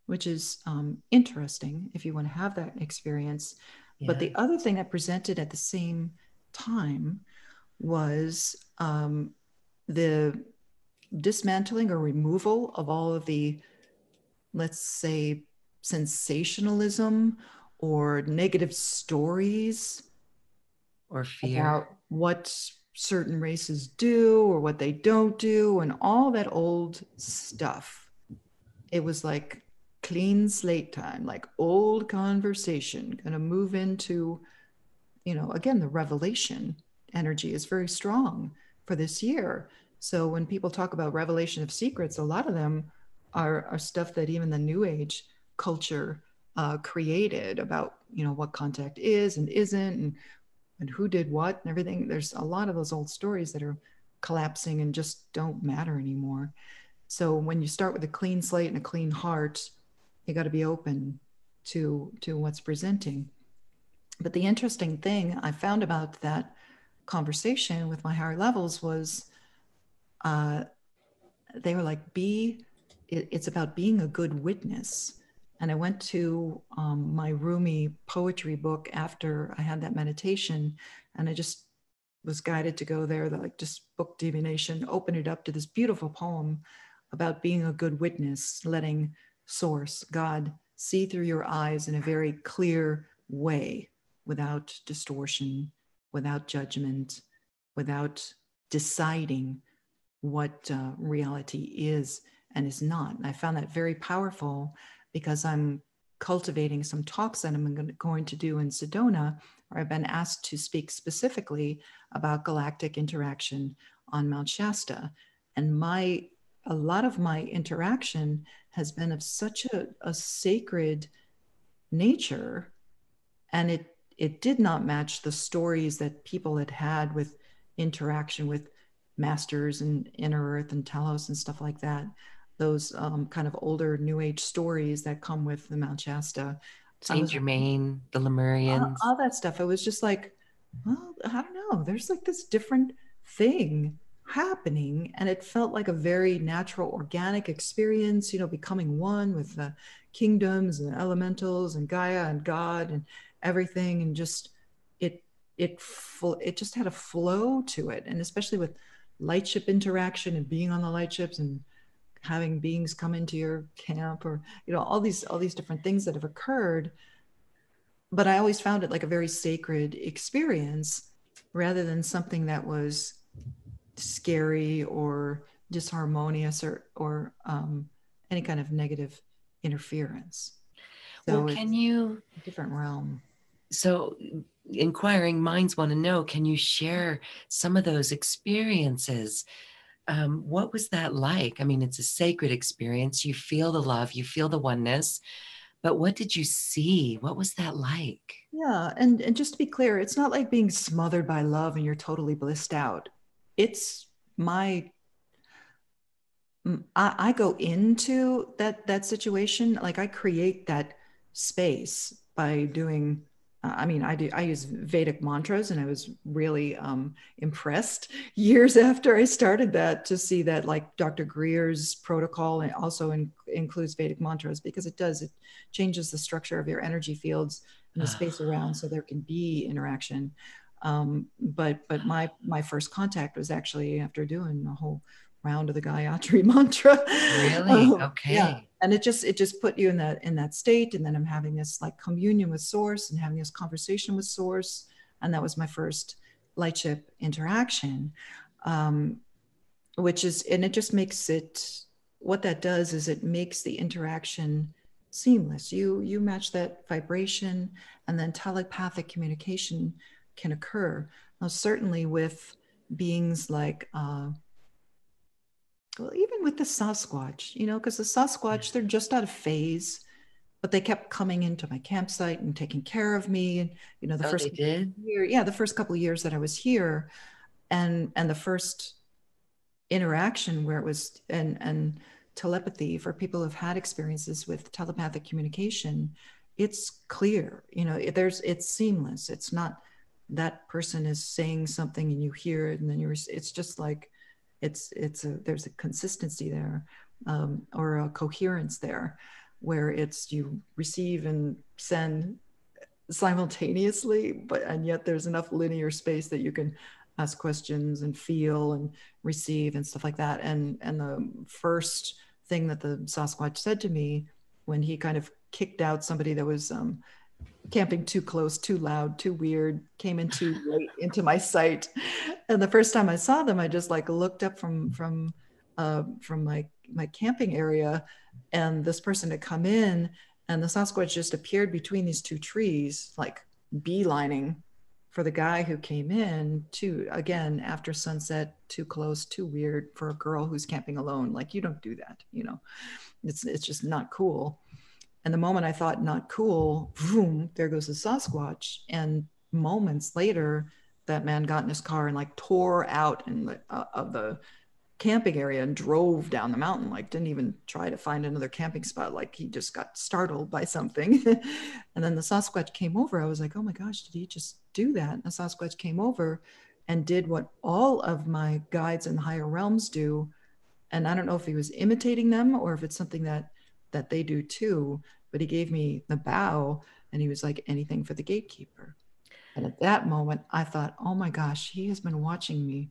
which is um, interesting if you want to have that experience. Yeah. But the other thing that presented at the same time was um, the dismantling or removal of all of the, let's say, sensationalism or negative stories or fear about what certain races do or what they don't do and all that old stuff. It was like clean slate time, like old conversation, going to move into, you know, again, the revelation energy is very strong for this year. So when people talk about revelation of secrets, a lot of them are, are stuff that even the new age culture uh, created about, you know, what contact is and isn't and, and who did what and everything. There's a lot of those old stories that are collapsing and just don't matter anymore. So when you start with a clean slate and a clean heart, you got to be open to to what's presenting. But the interesting thing i found about that conversation with my higher levels was uh, they were like be it, it's about being a good witness. And i went to um, my Rumi poetry book after i had that meditation and i just was guided to go there like just book divination open it up to this beautiful poem about being a good witness letting source, God, see through your eyes in a very clear way without distortion, without judgment, without deciding what uh, reality is and is not. And I found that very powerful because I'm cultivating some talks that I'm going to do in Sedona, where I've been asked to speak specifically about galactic interaction on Mount Shasta. And my a lot of my interaction has been of such a, a sacred nature and it it did not match the stories that people had had with interaction with masters and inner earth and Telos and stuff like that. Those um, kind of older new age stories that come with the mount shasta. Saint germain the lemurians. All, all, that stuff. It was just like well i don't know. There's like this different thing happening and it felt like a very natural organic experience you know becoming one with the kingdoms and the elementals and gaia and god and everything and just it it it just had a flow to it. And especially with lightship interaction and being on the lightships and having beings come into your camp or you know all these all these different things that have occurred. But i always found it like a very sacred experience rather than something that was scary or disharmonious or or um, any kind of negative interference. So well, can you different realm? So inquiring minds want to know can you share some of those experiences? Um, what was that like? I mean it's a sacred experience. You feel the love you feel the oneness but what did you see? What was that like? Yeah and and just to be clear it's not like being smothered by love and you're totally blissed out it's my I, I go into that that situation like I create that space by doing uh, I mean, I do. I use Vedic mantras, and I was really um, impressed years after I started that to see that, like Dr. Greer's protocol, also in, includes Vedic mantras because it does. It changes the structure of your energy fields and the space around, so there can be interaction. Um, but but my my first contact was actually after doing a whole round of the Gayatri mantra. Really? Um, okay. Yeah. And it just it just put you in that in that state. And then I'm having this like communion with source and having this conversation with source. And that was my first lightship interaction. Um, which is and it just makes it what that does is it makes the interaction seamless you you match that vibration and then telepathic communication can occur. Now certainly with beings like uh, well even with the sasquatch you know because the sasquatch they're just out of phase but they kept coming into my campsite and taking care of me and you know the Oh, first year yeah the first couple of years that i was here and and the first interaction where it was and and telepathy for people who've had experiences with telepathic communication it's clear you know it, there's it's seamless. It's not that person is saying something and you hear it and then you're it's just like it's it's a there's a consistency there um, or a coherence there where it's you receive and send simultaneously but and yet there's enough linear space that you can ask questions and feel and receive and stuff like that. And and the first thing that the sasquatch said to me when he kind of kicked out somebody that was um, camping too close too loud too weird came in too late into my sight. And the first time i saw them i just like looked up from from uh, from my my camping area and this person had come in and the sasquatch just appeared between these two trees like beelining for the guy who came in too again after sunset too close too weird for a girl who's camping alone. Like you don't do that you know? It's it's just not cool and the moment i thought not cool boom there goes the sasquatch. And moments later that man got in his car and like tore out in the uh, of the camping area and drove down the mountain. Like didn't even try to find another camping spot. Like he just got startled by something. And then the sasquatch came over. I was like oh my gosh did he just do that? And the sasquatch came over and did what all of my guides in the higher realms do. And i don't know if he was imitating them or if it's something that that they do too but he gave me the bow and he was like anything for the gatekeeper and at that moment i thought oh my gosh he has been watching me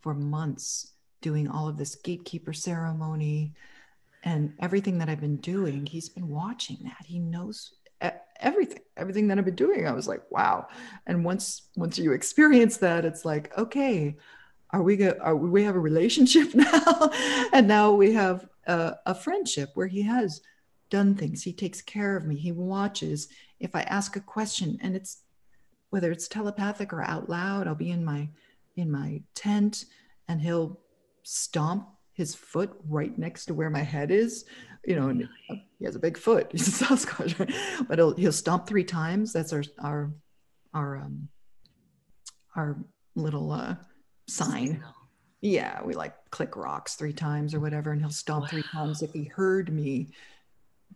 for months doing all of this gatekeeper ceremony and everything that I've been doing. He's been watching that. He knows everything, everything that I've been doing. I was like, wow. And once once you experience that, it's like, okay, are we go? Are we have a relationship now? and now we have a, a friendship where he has done things. He takes care of me. He watches. If I ask a question, and it's whether it's telepathic or out loud, I'll be in my in my tent, and he'll stomp his foot right next to where my head is. You know, and he has a big foot. He's a Sasquatch, right? but he'll he'll stomp three times. That's our our our um our little uh sign. Yeah, we like click rocks three times or whatever, and he'll stomp three times if he heard me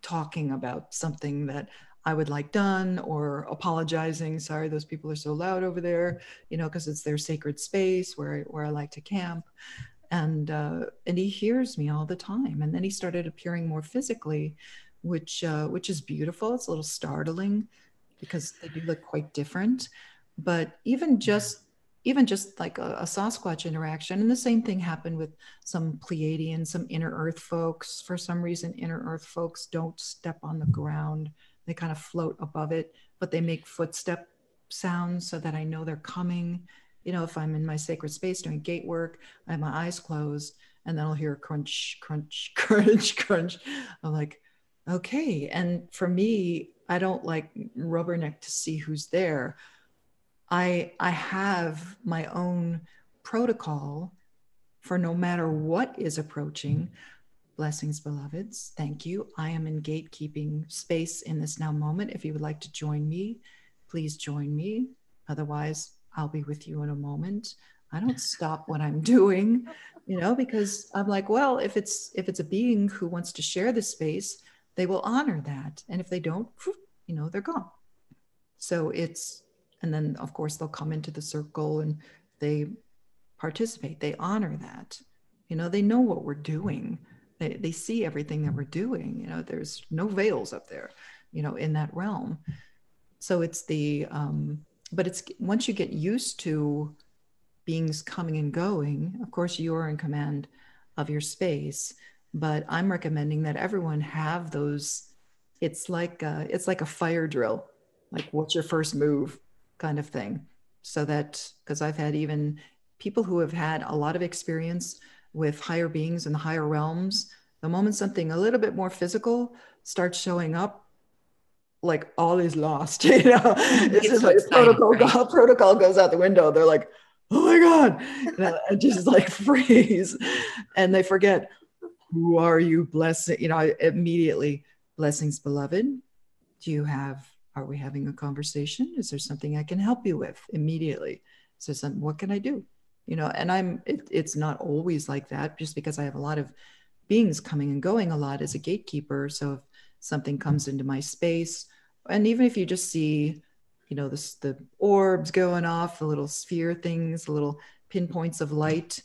talking about something that I would like done or apologizing. Sorry, those people are so loud over there, you know, because it's their sacred space where where I like to camp and uh, and he hears me all the time. And then he started appearing more physically, which uh, which is beautiful. It's a little startling because they do look quite different. But even just even just like a, a Sasquatch interaction, and the same thing happened with some Pleiadian, some inner Earth folks. For some reason, inner Earth folks don't step on the ground; they kind of float above it, but they make footstep sounds so that I know they're coming you know, if I'm in my sacred space doing gate work, I have my eyes closed and then I'll hear crunch, crunch, crunch, crunch. I'm like, okay. And for me, I don't like rubberneck to see who's there. I I have my own protocol for no matter what is approaching. Mm-hmm. Blessings, beloveds. Thank you. I am in gatekeeping space in this now moment. If you would like to join me, please join me. Otherwise, I'll be with you in a moment. I don't stop what I'm doing, you know, because I'm like, well, if it's if it's a being who wants to share the space, they will honor that. And if they don't, you know, they're gone. So it's and then of course they'll come into the circle and they participate. They honor that. You know, they know what we're doing. They they see everything that we're doing. You know, there's no veils up there, you know, in that realm. So it's the um but it's once you get used to beings coming and going, of course, you're in command of your space. But I'm recommending that everyone have those. It's like a, it's like a fire drill, like what's your first move, kind of thing. So that because I've had even people who have had a lot of experience with higher beings and the higher realms, the moment something a little bit more physical, starts showing up, like all is lost. You know, it's, just like protocol right? protocol goes out the window. They're like, oh my god, and just like freeze, and they forget who are you blessing. You know, immediately blessings, beloved. Do you have? Are we having a conversation? Is there something I can help you with immediately? So, some, what can I do? You know, and I'm. It, it's not always like that, just because I have a lot of beings coming and going a lot as a gatekeeper. So if something hmm. comes into my space, and even if you just see, you know, this, the orbs going off, the little sphere things, the little pinpoints of light,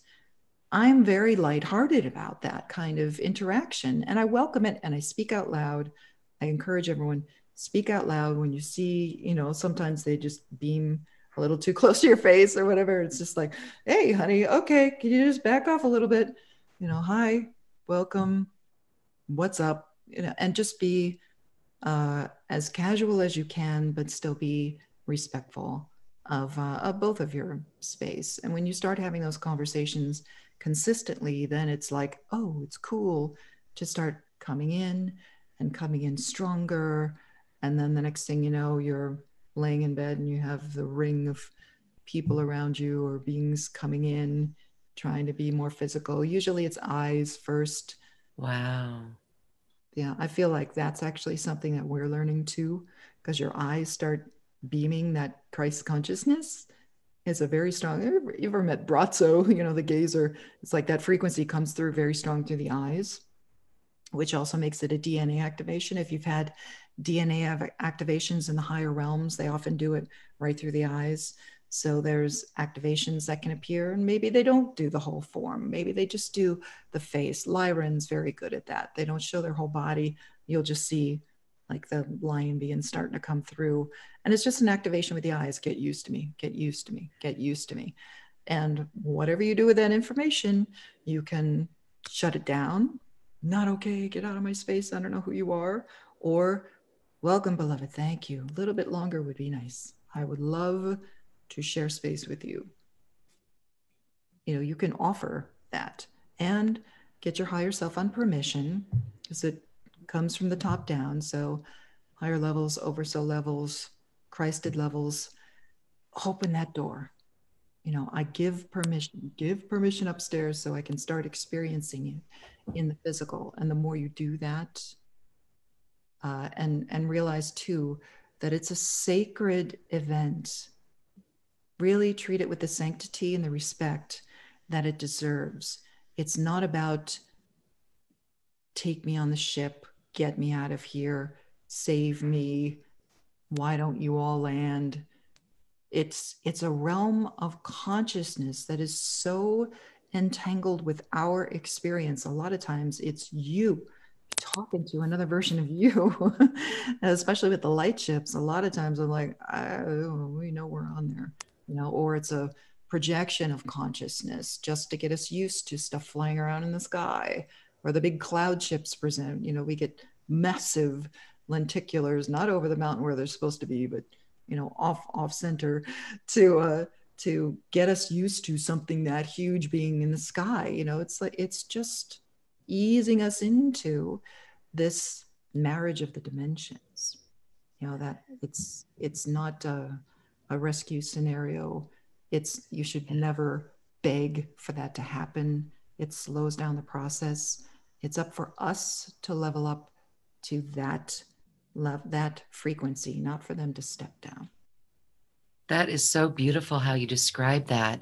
I'm very lighthearted about that kind of interaction. And I welcome it and I speak out loud. I encourage everyone, speak out loud when you see, you know, sometimes they just beam a little too close to your face or whatever. It's just like, hey, honey, okay, can you just back off a little bit? You know, hi, welcome, what's up, you know, and just be uh, as casual as you can, but still be respectful of, uh, of both of your space. And when you start having those conversations consistently, then it's like, oh, it's cool to start coming in and coming in stronger. And then the next thing you know, you're laying in bed and you have the ring of people around you or beings coming in trying to be more physical. Usually it's eyes first. Wow. Yeah, I feel like that's actually something that we're learning too, because your eyes start beaming that Christ consciousness is a very strong. You ever, you ever met Braco? You know, the gazer. It's like that frequency comes through very strong through the eyes, which also makes it a DNA activation. If you've had DNA activations in the higher realms, they often do it right through the eyes. So there's activations that can appear, and maybe they don't do the whole form. Maybe they just do the face. Lyran's very good at that. They don't show their whole body. You'll just see like the lion being starting to come through. And it's just an activation with the eyes. Get used to me, get used to me, get used to me. And whatever you do with that information, you can shut it down. Not okay, get out of my space. I don't know who you are. Or welcome, beloved. Thank you. A little bit longer would be nice. I would love to share space with you. You know, you can offer that and get your higher self on permission because it comes from the top down. So, higher levels, oversoul levels, Christed levels, open that door. You know, I give permission, give permission upstairs so I can start experiencing it in the physical. And the more you do that, uh, and and realize too that it's a sacred event really treat it with the sanctity and the respect that it deserves. It's not about take me on the ship, get me out of here, save me. Why don't you all land? It's it's a realm of consciousness that is so entangled with our experience. A lot of times it's you talking to another version of you, especially with the light ships. A lot of times I'm like, we know we're on there you know, or it's a projection of consciousness just to get us used to stuff flying around in the sky or the big cloud ships present. You know, we get massive lenticulars, not over the mountain where they're supposed to be, but you know, off off center to uh to get us used to something that huge being in the sky. You know, it's like it's just easing us into this marriage of the dimensions. You know, that it's it's not uh a rescue scenario, it's you should never beg for that to happen. It slows down the process. It's up for us to level up to that love that frequency, not for them to step down. That is so beautiful how you describe that.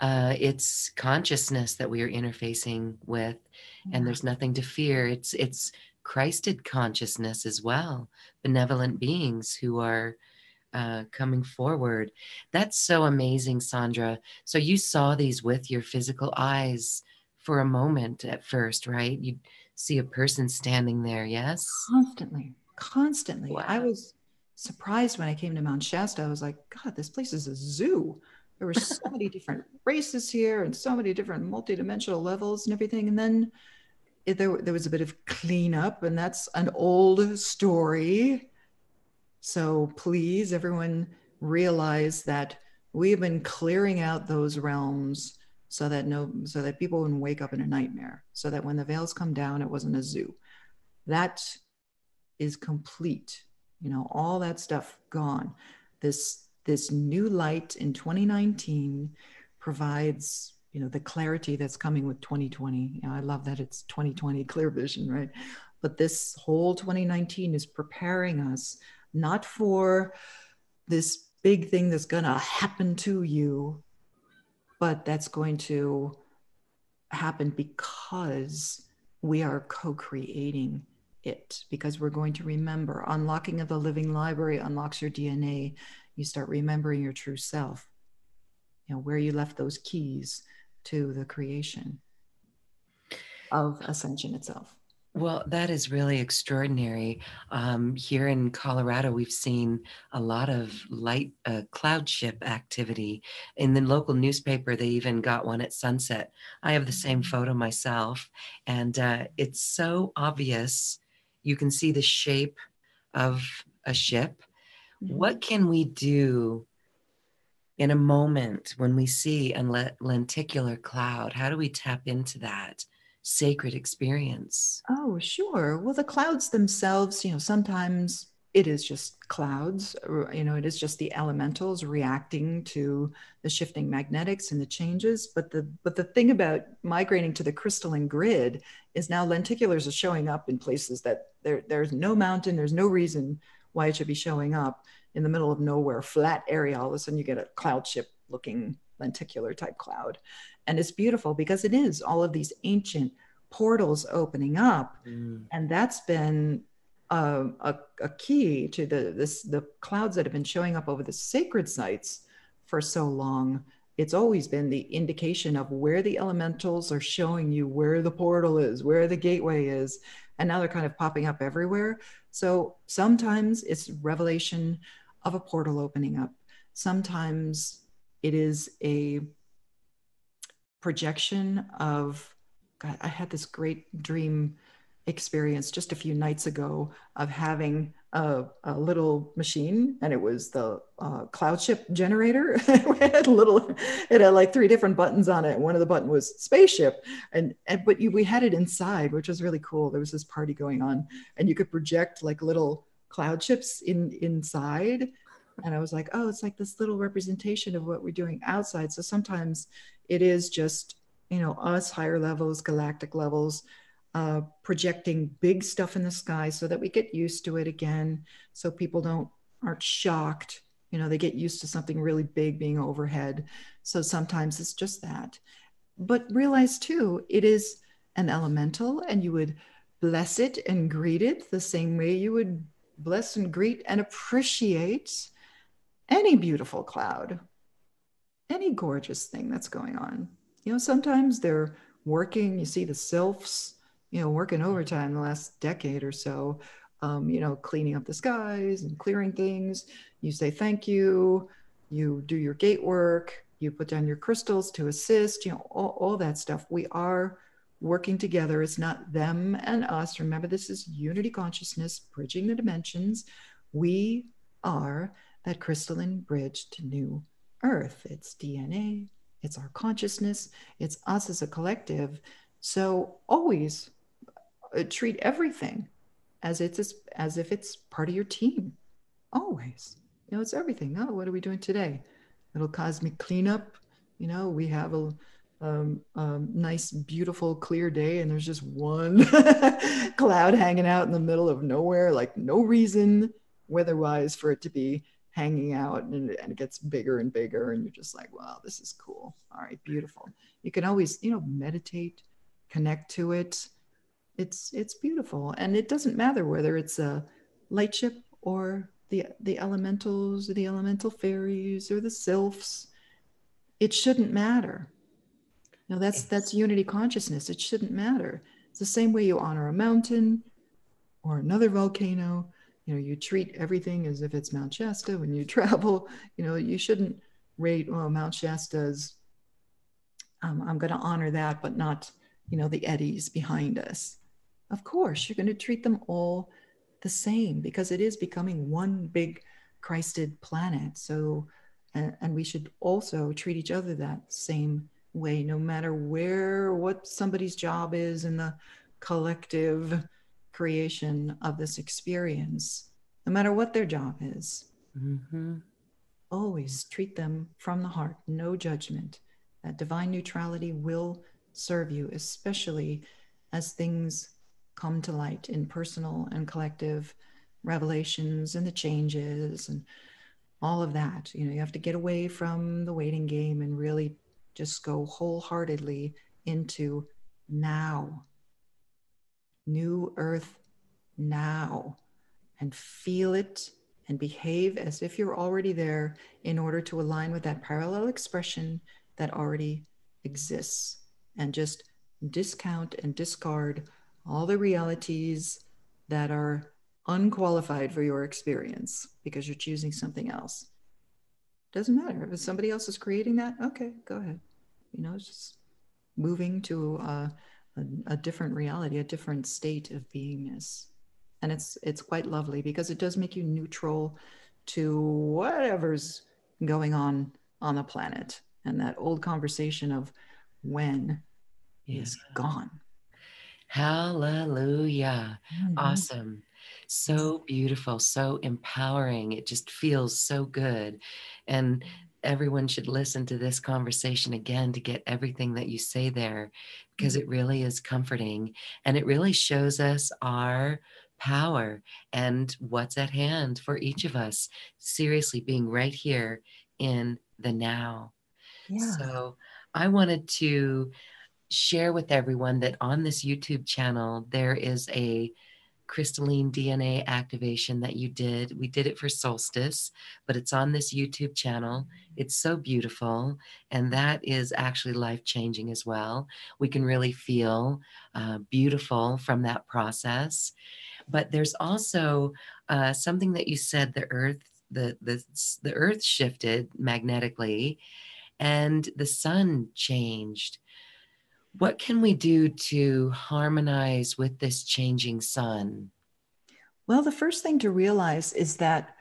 Uh, it's consciousness that we are interfacing with, and there's nothing to fear. It's it's Christed consciousness as well, benevolent beings who are uh, coming forward. That's so amazing, Sandra. So you saw these with your physical eyes for a moment at first, right? You see a person standing there, yes? Constantly, constantly. Wow. I was surprised when I came to Mount Shasta. I was like, God, this place is a zoo. There were so many different races here and so many different multidimensional levels and everything. And then it, there, there was a bit of cleanup, and that's an old story so please, everyone, realize that we've been clearing out those realms so that no, so that people wouldn't wake up in a nightmare. So that when the veils come down, it wasn't a zoo. That is complete. You know, all that stuff gone. This this new light in 2019 provides you know the clarity that's coming with 2020 you know, i love that it's 2020 clear vision right? But this whole 2019 is preparing us not for this big thing that's going to happen to you but that's going to happen because we are co-creating it because we're going to remember unlocking of the living library unlocks your dna you start remembering your true self you know where you left those keys to the creation of ascension itself well, that is really extraordinary. Um, here in Colorado, we've seen a lot of light uh, cloud ship activity. In the local newspaper, they even got one at sunset. I have the same mm-hmm. photo myself, and uh, it's so obvious. You can see the shape of a ship. What can we do in a moment when we see a lenticular cloud? How do we tap into that sacred experience? Oh, sure. Well, the clouds themselves, you know, sometimes it is just clouds, you know, it is just the elementals reacting to the shifting magnetics and the changes. But the but the thing about migrating to the crystalline grid is now lenticulars are showing up in places that there there's no mountain, there's no reason why it should be showing up in the middle of nowhere, flat area, all of a sudden you get a cloud ship looking lenticular type cloud. And it's beautiful because it is all of these ancient portals opening up. Mm. And that's been a, a, a, key to the this the clouds that have been showing up over the sacred sites for so long. It's always been the indication of where the elementals are showing you where the portal is, where the gateway is. And now they're kind of popping up everywhere. So sometimes it's revelation of a portal opening up. Sometimes it is a projection of, God, I had this great dream experience just a few nights ago of having a, a little machine and it was the uh, cloud ship generator. It had little it had like three different buttons on it. One of the button was spaceship and, and but you, we had it inside which was really cool. There was this party going on and you could project like little cloud ships in inside. And i was like oh it's like this little representation of what we're doing outside. So sometimes it is just you know us higher levels galactic levels uh, projecting big stuff in the sky so that we get used to it again so people don't aren't shocked. You know they get used to something really big being overhead. So sometimes it's just that. But realize too it is an elemental and you would bless it and greet it the same way you would bless and greet and appreciate any beautiful cloud, any gorgeous thing that's going on. You know, sometimes they're working, you see the sylphs, you know, working overtime the last decade or so, um, you know, cleaning up the skies and clearing things. You say thank you, you do your gate work, you put down your crystals to assist, you know, all, all that stuff. We are working together. It's not them and us. Remember, this is unity consciousness, bridging the dimensions. We are that crystalline bridge to new earth. It's DNA, it's our consciousness, it's us as a collective. So always treat everything as it's as if it's part of your team. Always. You know, it's everything. Oh, what are we doing today? Little cosmic cleanup. You know, we have a um, um, nice, beautiful, clear day, and there's just one cloud hanging out in the middle of nowhere, like no reason weather-wise for it to be hanging out and, and it gets bigger and bigger and you're just like wow this is cool all right beautiful you can always you know meditate connect to it it's it's beautiful. And it doesn't matter whether it's a light ship or the the elementals or the elemental fairies or the sylphs it shouldn't matter. Now that's that's unity consciousness. It shouldn't matter. It's the same way you honor a mountain or another volcano. You know you treat everything as if it's mount shasta when you travel. You know you shouldn't rate well mount shasta's um, i'm going to honor that but not you know the eddies behind us of course you're going to treat them all the same because it is becoming one big christed planet so and, and we should also treat each other that same way no matter where what somebody's job is in the collective creation of this experience, no matter what their job is. Mm-hmm. Always treat them from the heart, no judgment. That divine neutrality will serve you, especially as things come to light in personal and collective revelations and the changes and all of that. You know, you have to get away from the waiting game and really just go wholeheartedly into now. New earth now. And feel it and behave as if you're already there in order to align with that parallel expression that already exists. And just discount and discard all the realities that are unqualified for your experience because you're choosing something else. Doesn't matter if somebody else is creating that. Okay, go ahead. You know, it's just moving to a, a, a different reality, a different state of beingness, and it's it's quite lovely because it does make you neutral to whatever's going on on the planet, and that old conversation of when yeah. is gone. Hallelujah. Mm-hmm. Awesome. So beautiful, so empowering. It just feels so good. And everyone should listen to this conversation again to get everything that you say there because mm-hmm. it really is comforting and it really shows us our power and what's at hand for each of us. Seriously, being right here in the now. Yeah. So I wanted to share with everyone that on this YouTube channel, there is a crystalline DNA activation that you did. We did it for solstice, but it's on this YouTube channel. It's so beautiful, and that is actually life changing as well. We can really feel uh, beautiful from that process. But there's also uh, something that you said the earth. The, the the earth shifted magnetically and the sun changed what can we do to harmonize with this changing sun? Well, the first thing to realize is that,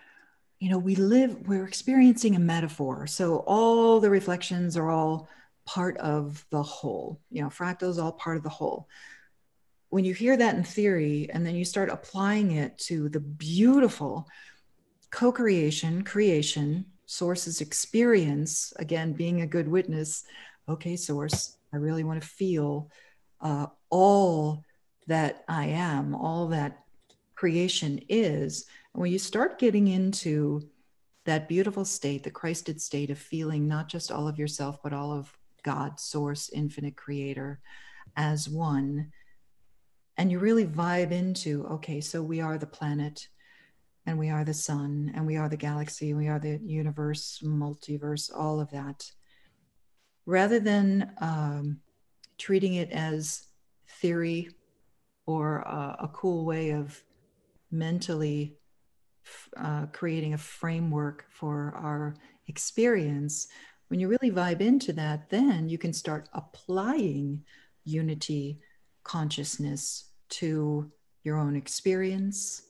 you know, we live, we're experiencing a metaphor. So all the reflections are all part of the whole, you know, fractals all part of the whole. When you hear that in theory and then you start applying it to the beautiful co creation, creation, source's experience, again, being a good witness, okay, source, I really want to feel uh, all that I am, all that creation is. And when you start getting into that beautiful state, the Christed state of feeling not just all of yourself, but all of God, source, infinite creator as one, and you really vibe into okay, so we are the planet, and we are the sun, and we are the galaxy, we are the universe, multiverse, all of that rather than um, treating it as theory or a, a cool way of mentally uh, creating a framework for our experience, when you really vibe into that, then you can start applying unity consciousness to your own experience,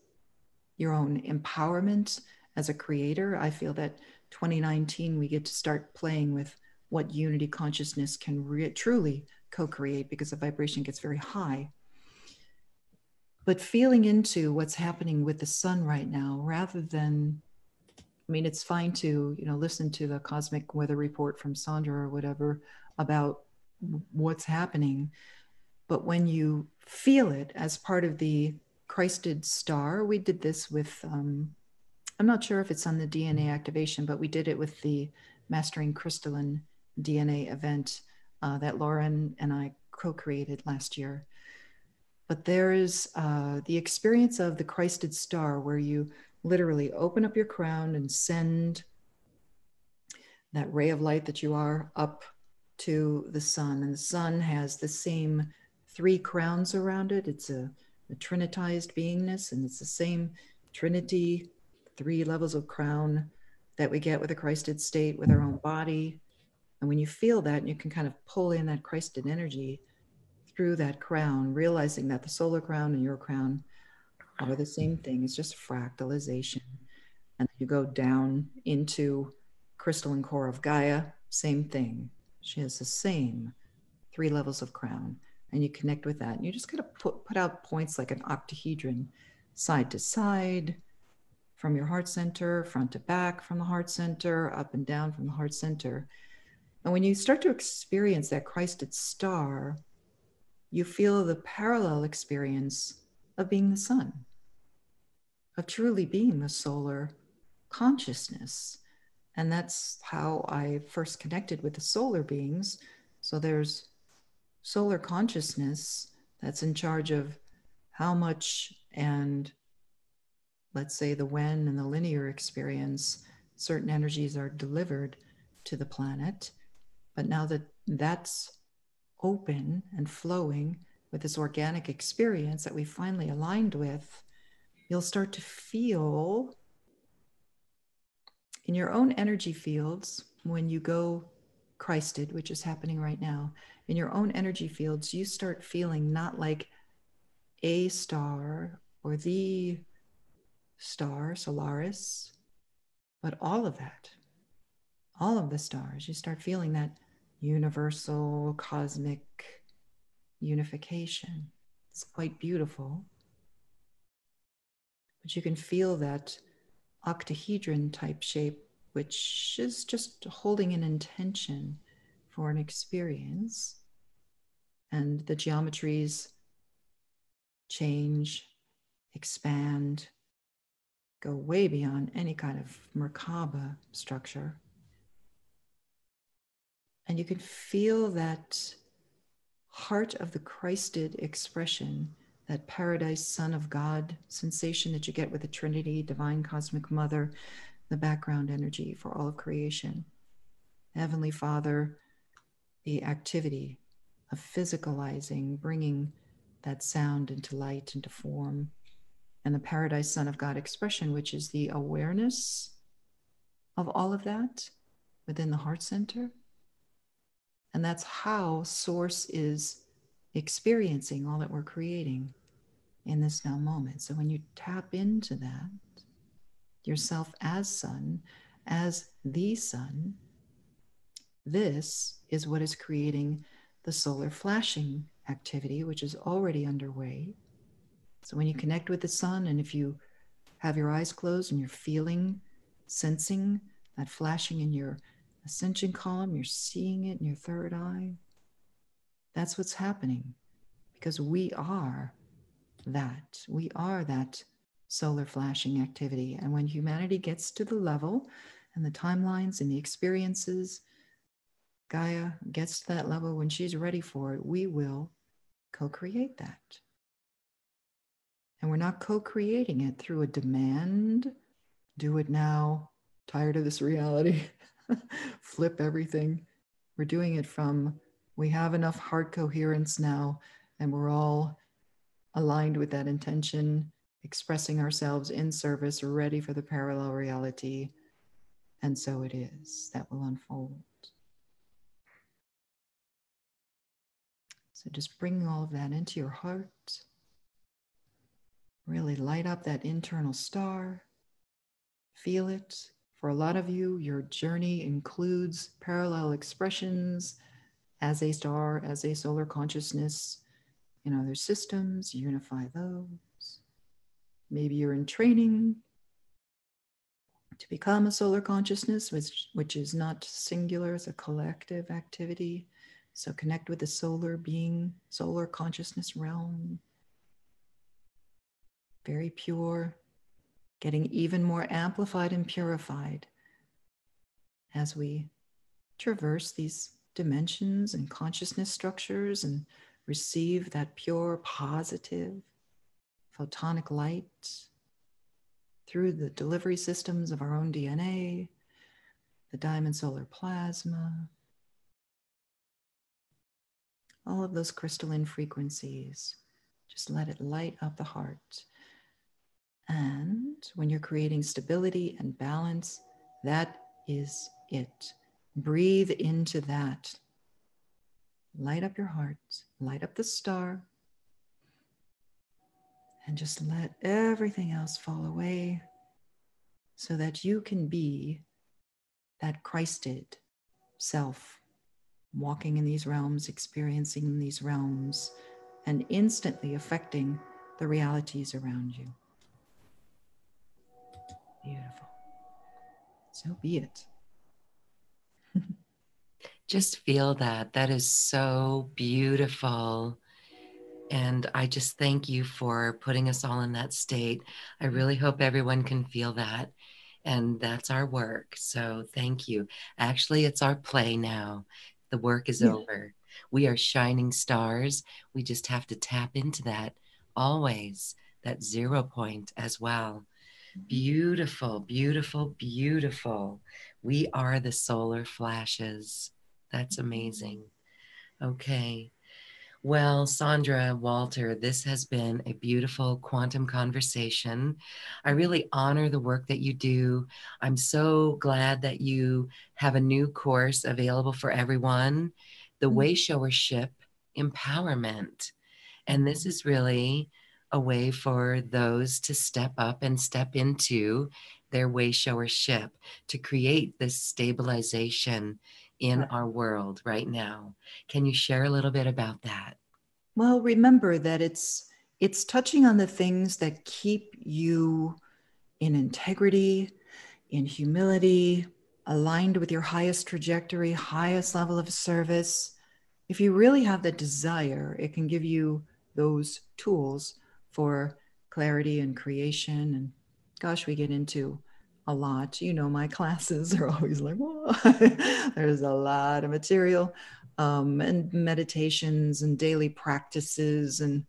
your own empowerment as a creator. I feel that 2019, we get to start playing with what unity consciousness can re- truly co create because the vibration gets very high. But feeling into what's happening with the sun right now, rather than, I mean, it's fine to, you know, listen to the cosmic weather report from Sandra or whatever about what's happening. But when you feel it as part of the Christed star, we did this with, um, I'm not sure if it's on the DNA activation, but we did it with the Mastering Crystalline DNA event uh, that Lauren and I co created last year. But there is uh, the experience of the Christed Star, where you literally open up your crown and send that ray of light that you are up to the sun. And the sun has the same three crowns around it. It's a, a trinitized beingness, and it's the same trinity, three levels of crown that we get with a Christed state with our own body, and when you feel that, you can kind of pull in that Christed energy through that crown, realizing that the solar crown and your crown are the same thing. It's just fractalization. And you go down into crystalline core of Gaia, same thing. She has the same three levels of crown. and you connect with that. And you just kind of put, put out points like an octahedron, side to side, from your heart center, front to back from the heart center, up and down from the heart center. And when you start to experience that Christed star, you feel the parallel experience of being the sun, of truly being the solar consciousness. And that's how I first connected with the solar beings. So there's solar consciousness that's in charge of how much and let's say the when and the linear experience, certain energies are delivered to the planet. But now that that's open and flowing with this organic experience that we finally aligned with, you'll start to feel in your own energy fields when you go Christed, which is happening right now, in your own energy fields, you start feeling not like a star or the star, Solaris, but all of that, all of the stars, you start feeling that universal cosmic unification. It's quite beautiful. But you can feel that octahedron type shape, which is just holding an intention for an experience. And the geometries change, expand, go way beyond any kind of Merkaba structure. And you can feel that heart of the Christed expression, that paradise, Son of God sensation that you get with the Trinity, Divine Cosmic Mother, the background energy for all of creation. Heavenly Father, the activity of physicalizing, bringing that sound into light, into form, and the Paradise Son of God expression, which is the awareness of all of that within the heart center. And that's how Source is experiencing all that we're creating in this now moment. So when you tap into that, yourself as Sun, as the Sun, this is what is creating the solar flashing activity, which is already underway so when you connect with the sun, and if you have your eyes closed and you're feeling, sensing that flashing in your ascension column, you're seeing it in your third eye. That's what's happening because we are that. We are that solar flashing activity. And when humanity gets to the level and the timelines and the experiences, Gaia gets to that level when she's ready for it, we will co create that. And we're not co creating it through a demand, do it now, tired of this reality, flip everything. We're doing it from we have enough heart coherence now, and we're all aligned with that intention, expressing ourselves in service, ready for the parallel reality. And so it is that will unfold. So just bring all of that into your heart. Really light up that internal star. Feel it. For a lot of you, your journey includes parallel expressions as a star, as a solar consciousness in other systems. Unify those. Maybe you're in training to become a solar consciousness, which, which is not singular, it's a collective activity. So connect with the solar being, solar consciousness realm very pure, getting even more amplified and purified as we traverse these dimensions and consciousness structures and receive that pure, positive, photonic light through the delivery systems of our own DNA, the diamond solar plasma, all of those crystalline frequencies. Just let it light up the heart and when you're creating stability and balance, that is it. Breathe into that. Light up your heart, light up the star, and just let everything else fall away so that you can be that Christed self walking in these realms, experiencing these realms, and instantly affecting the realities around you. Beautiful. So be it. just feel that. That is so beautiful. And I just thank you for putting us all in that state. I really hope everyone can feel that. And that's our work. So thank you. Actually, it's our play now. The work is yeah. over. We are shining stars. We just have to tap into that always, that zero point as well. Beautiful, beautiful, beautiful. We are the solar flashes. That's amazing. Okay. Well, Sandra Walter, this has been a beautiful quantum conversation. I really honor the work that you do. I'm so glad that you have a new course available for everyone the mm-hmm. Wayshowership Empowerment. And this is really a way for those to step up and step into their way Wayshowership to create this stabilization in our world right now. Can you share a little bit about that? Well, remember that it's it's touching on the things that keep you in integrity, in humility, aligned with your highest trajectory, highest level of service. If you really have the desire, it can give you those tools for clarity and creation. And gosh, we get into a lot. You know, my classes are always like, there's a lot of material um, and meditations and daily practices. And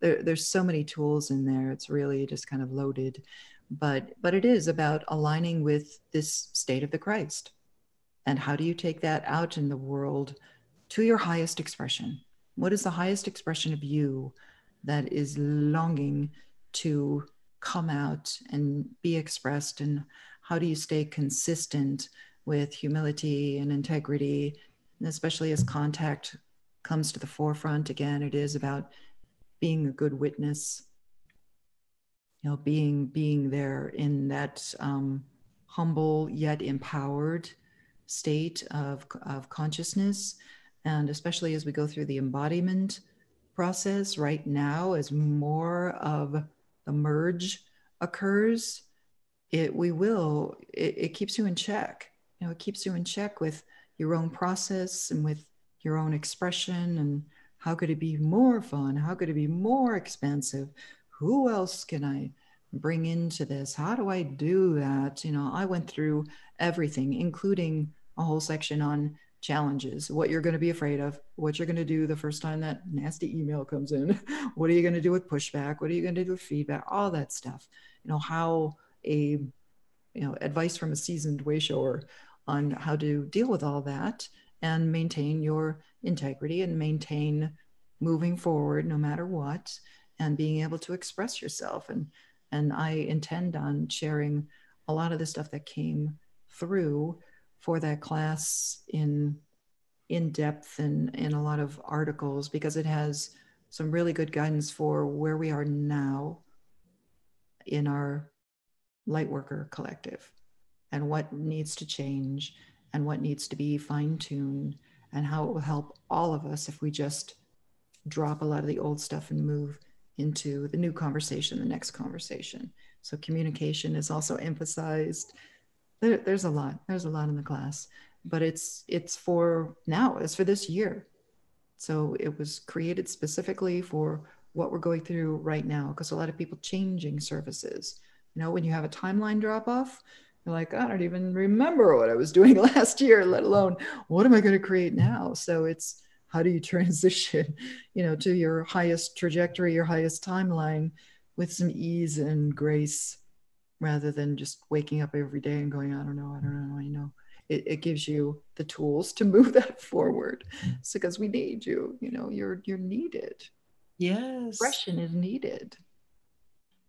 there, there's so many tools in there. It's really just kind of loaded. But, but it is about aligning with this state of the Christ. And how do you take that out in the world to your highest expression? What is the highest expression of you that is longing to come out and be expressed and how do you stay consistent with humility and integrity? And especially as contact comes to the forefront again it is about being a good witness you know being being there in that um, humble yet empowered state of, of consciousness. And especially as we go through the embodiment process right now as more of the merge occurs, it we will it, it keeps you in check. You know, it keeps you in check with your own process and with your own expression and how could it be more fun? How could it be more expansive? Who else can I bring into this? How do I do that? You know, I went through everything, including a whole section on challenges, what you're going to be afraid of, what you're going to do the first time that nasty email comes in, what are you going to do with pushback, what are you going to do with feedback, all that stuff. You know, how a you know advice from a seasoned way wayshower on how to deal with all that and maintain your integrity and maintain moving forward no matter what and being able to express yourself and and I intend on sharing a lot of the stuff that came through for that class in in depth and in a lot of articles because it has some really good guidance for where we are now in our lightworker collective and what needs to change and what needs to be fine-tuned and how it will help all of us if we just drop a lot of the old stuff and move into the new conversation the next conversation. So communication is also emphasized there, there's a lot there's a lot in the class but it's it's for now it's for this year. So it was created specifically for what we're going through right now because a lot of people changing services you know when you have a timeline drop off you're like i don't even remember what i was doing last year let alone what am i going to create now? So it's how do you transition you know to your highest trajectory your highest timeline with some ease and grace rather than just waking up every day and going, I don't know, I don't know, I know. It, it gives you the tools to move that forward. Mm. So because we need you, you know, you're you're needed. Yes. Expression is needed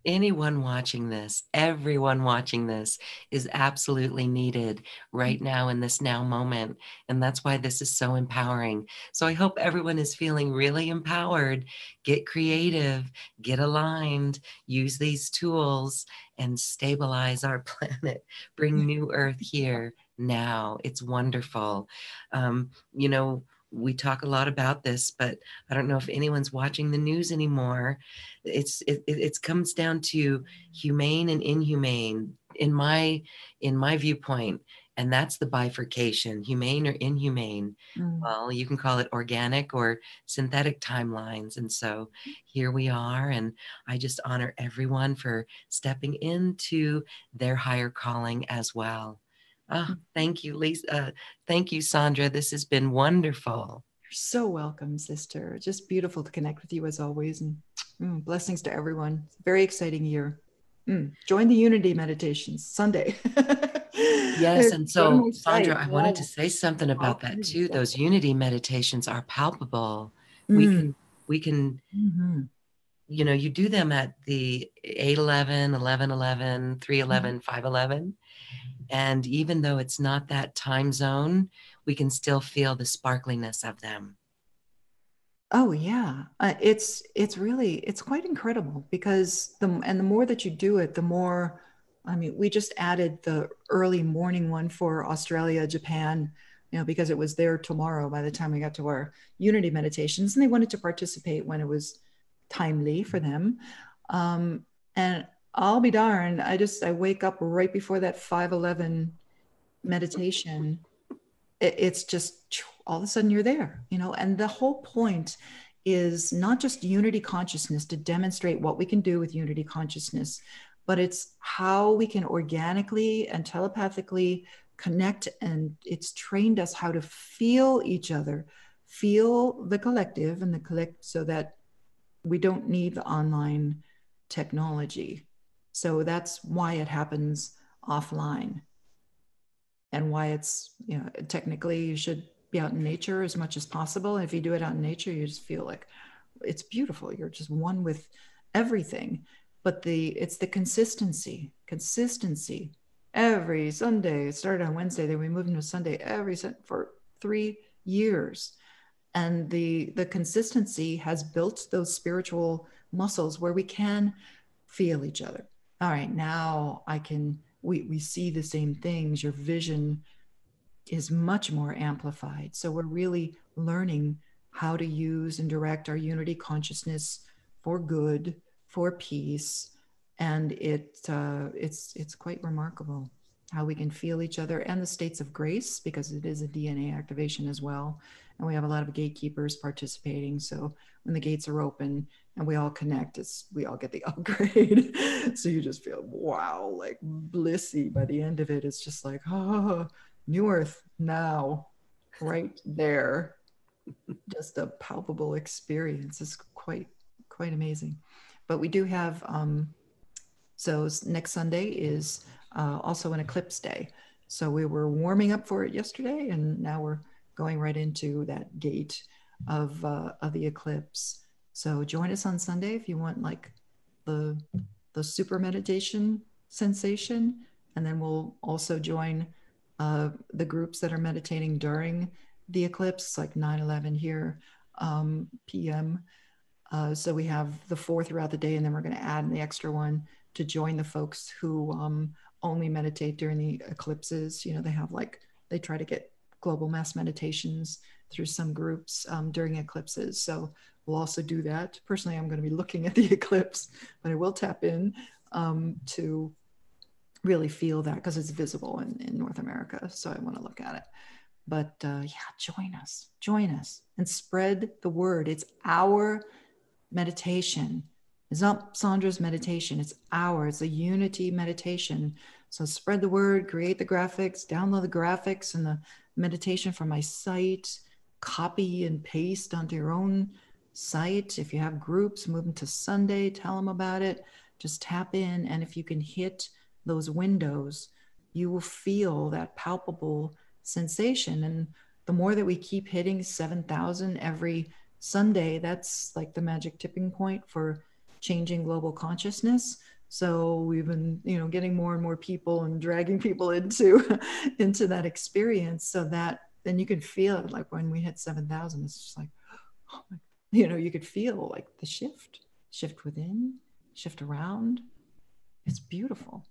anyone watching this, everyone watching this is absolutely needed right now in this now moment. And that's why this is so empowering. So I hope everyone is feeling really empowered. Get creative, get aligned, use these tools, and stabilize our planet. Bring new earth here now. It's wonderful. Um, you know, we talk a lot about this, but I don't know if anyone's watching the news anymore. It's it, it comes down to humane and inhumane in my in my viewpoint and that's the bifurcation humane or inhumane mm. well you can call it organic or synthetic timelines and so here we are and i just honor everyone for stepping into their higher calling as well oh, thank you lisa uh, thank you sandra this has been wonderful you're so welcome sister just beautiful to connect with you as always and mm, blessings to everyone very exciting year mm. join the unity meditations sunday Yes. And so, Sandra, I wanted to say something about that too. Those unity meditations are palpable. Mm. We can, we can, mm-hmm. you know, you do them at the 8 11, 11 11, 3 11, mm-hmm. 5 11. And even though it's not that time zone, we can still feel the sparkliness of them. Oh yeah, uh, it's it's really it's quite incredible because the and the more that you do it, the more I mean, we just added the early morning one for Australia, Japan, you know, because it was there tomorrow by the time we got to our unity meditations, and they wanted to participate when it was timely for them. Um, and I'll be darned, I just I wake up right before that 511 meditation. It, it's just all of a sudden you're there, you know, and the whole point is not just unity consciousness to demonstrate what we can do with unity consciousness, but it's how we can organically and telepathically connect and it's trained us how to feel each other feel the collective and the collect so that we don't need the online technology so that's why it happens offline and why it's you know technically you should be out in nature as much as possible. And if you do it out in nature you just feel like it's beautiful. You're just one with everything. But the it's the consistency consistency. Every sunday it started on wednesday then we moved into sunday every for three years. And the the consistency has built those spiritual muscles where we can feel each other all right now i can we we see the same things your vision is much more amplified so we're really learning how to use and direct our unity consciousness for good for peace, and it uh, it's it's quite remarkable how we can feel each other and the states of grace because it is a DNA activation as well. And we have a lot of gatekeepers participating. So when the gates are open and we all connect, it's we all get the upgrade. so you just feel wow, like blissy by the end of it. It's just like, oh, new earth now, right there. just a palpable experience. It's quite quite amazing. But we do have, um, so next Sunday is uh, also an eclipse day. So we were warming up for it yesterday, and now we're going right into that gate of uh, of the eclipse. So join us on Sunday if you want like the the super meditation sensation, and then we'll also join uh, the groups that are meditating during the eclipse, like 9/11 here um, p.m. Uh, so we have the four throughout the day, and then we're going to add the extra one to join the folks who um, only meditate during the eclipses. You know, they have like, they try to get global mass meditations through some groups um, during eclipses. So we'll also do that. Personally, I'm going to be looking at the eclipse, but I will tap in um, to really feel that because it's visible in, in North America. So I want to look at it. But uh, yeah, join us, join us and spread the word. It's our meditation. It's not Sandra's meditation, it's ours, it's a unity meditation. So spread the word, create the graphics, download the graphics and the meditation from my site, copy and paste onto your own site. If you have groups, move them to Sunday, tell them about it. Just tap in. And if you can hit those windows, you will feel that palpable sensation. And the more that we keep hitting 7,000 every Sunday, that's like the magic tipping point for changing global consciousness. So we've been, you know, getting more and more people and dragging people into into that experience so that then you can feel it like when we hit 7,000, it's just like, oh my, you know, you could feel like the shift, shift within, shift around. It's beautiful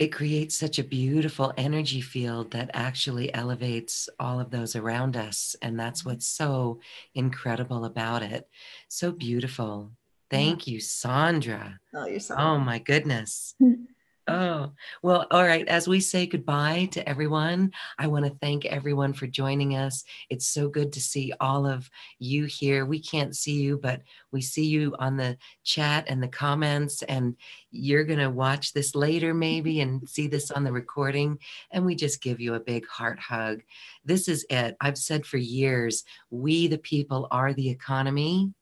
it creates such a beautiful energy field that actually elevates all of those around us. And that's what's so incredible about it. So beautiful. Thank you, Sandra. Oh, you're so. Oh, my goodness. Oh, well, all right. As we say goodbye to everyone, I want to thank everyone for joining us. It's so good to see all of you here. We can't see you, but we see you on the chat and the comments, and you're going to watch this later, maybe, and see this on the recording. And we just give you a big heart hug. This is it. I've said for years we, the people, are the economy.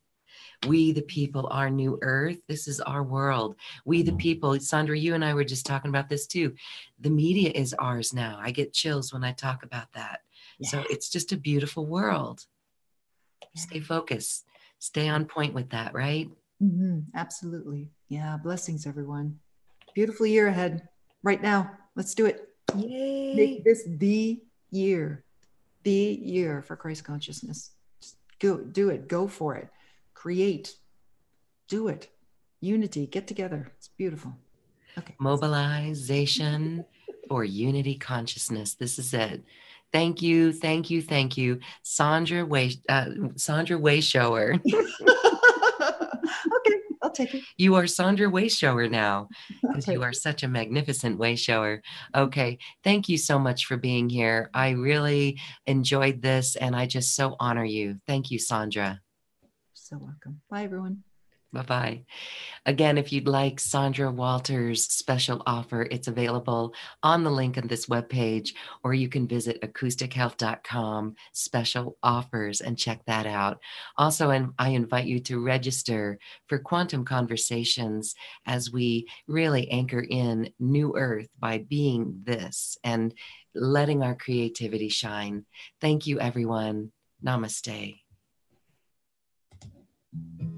We, the people, are new earth. This is our world. We, the people, Sandra, you and I were just talking about this too. The media is ours now. I get chills when I talk about that. Yeah. So it's just a beautiful world. Yeah. Stay focused, stay on point with that, right? Mm-hmm. Absolutely. Yeah. Blessings, everyone. Beautiful year ahead right now. Let's do it. Yay. Make this the year, the year for Christ consciousness. Just go do it. Go for it create, do it. Unity, get together. It's beautiful. Okay. Mobilization for unity consciousness. This is it. Thank you, thank you, thank you, Sandra Way, uh, Sandra Wayshower. okay, I'll take it. You are Sandra Wayshower now because you are such a magnificent Wayshower. Okay, thank you so much for being here. I really enjoyed this, and I just so honor you. Thank you, Sandra so welcome. Bye, everyone. Bye bye. Again, if you'd like Sandra Walter's special offer, it's available on the link on this webpage, or you can visit acoustichealth.com special offers and check that out. Also, and I invite you to register for Quantum Conversations as we really anchor in New Earth by being this and letting our creativity shine. Thank you, everyone. Namaste. To this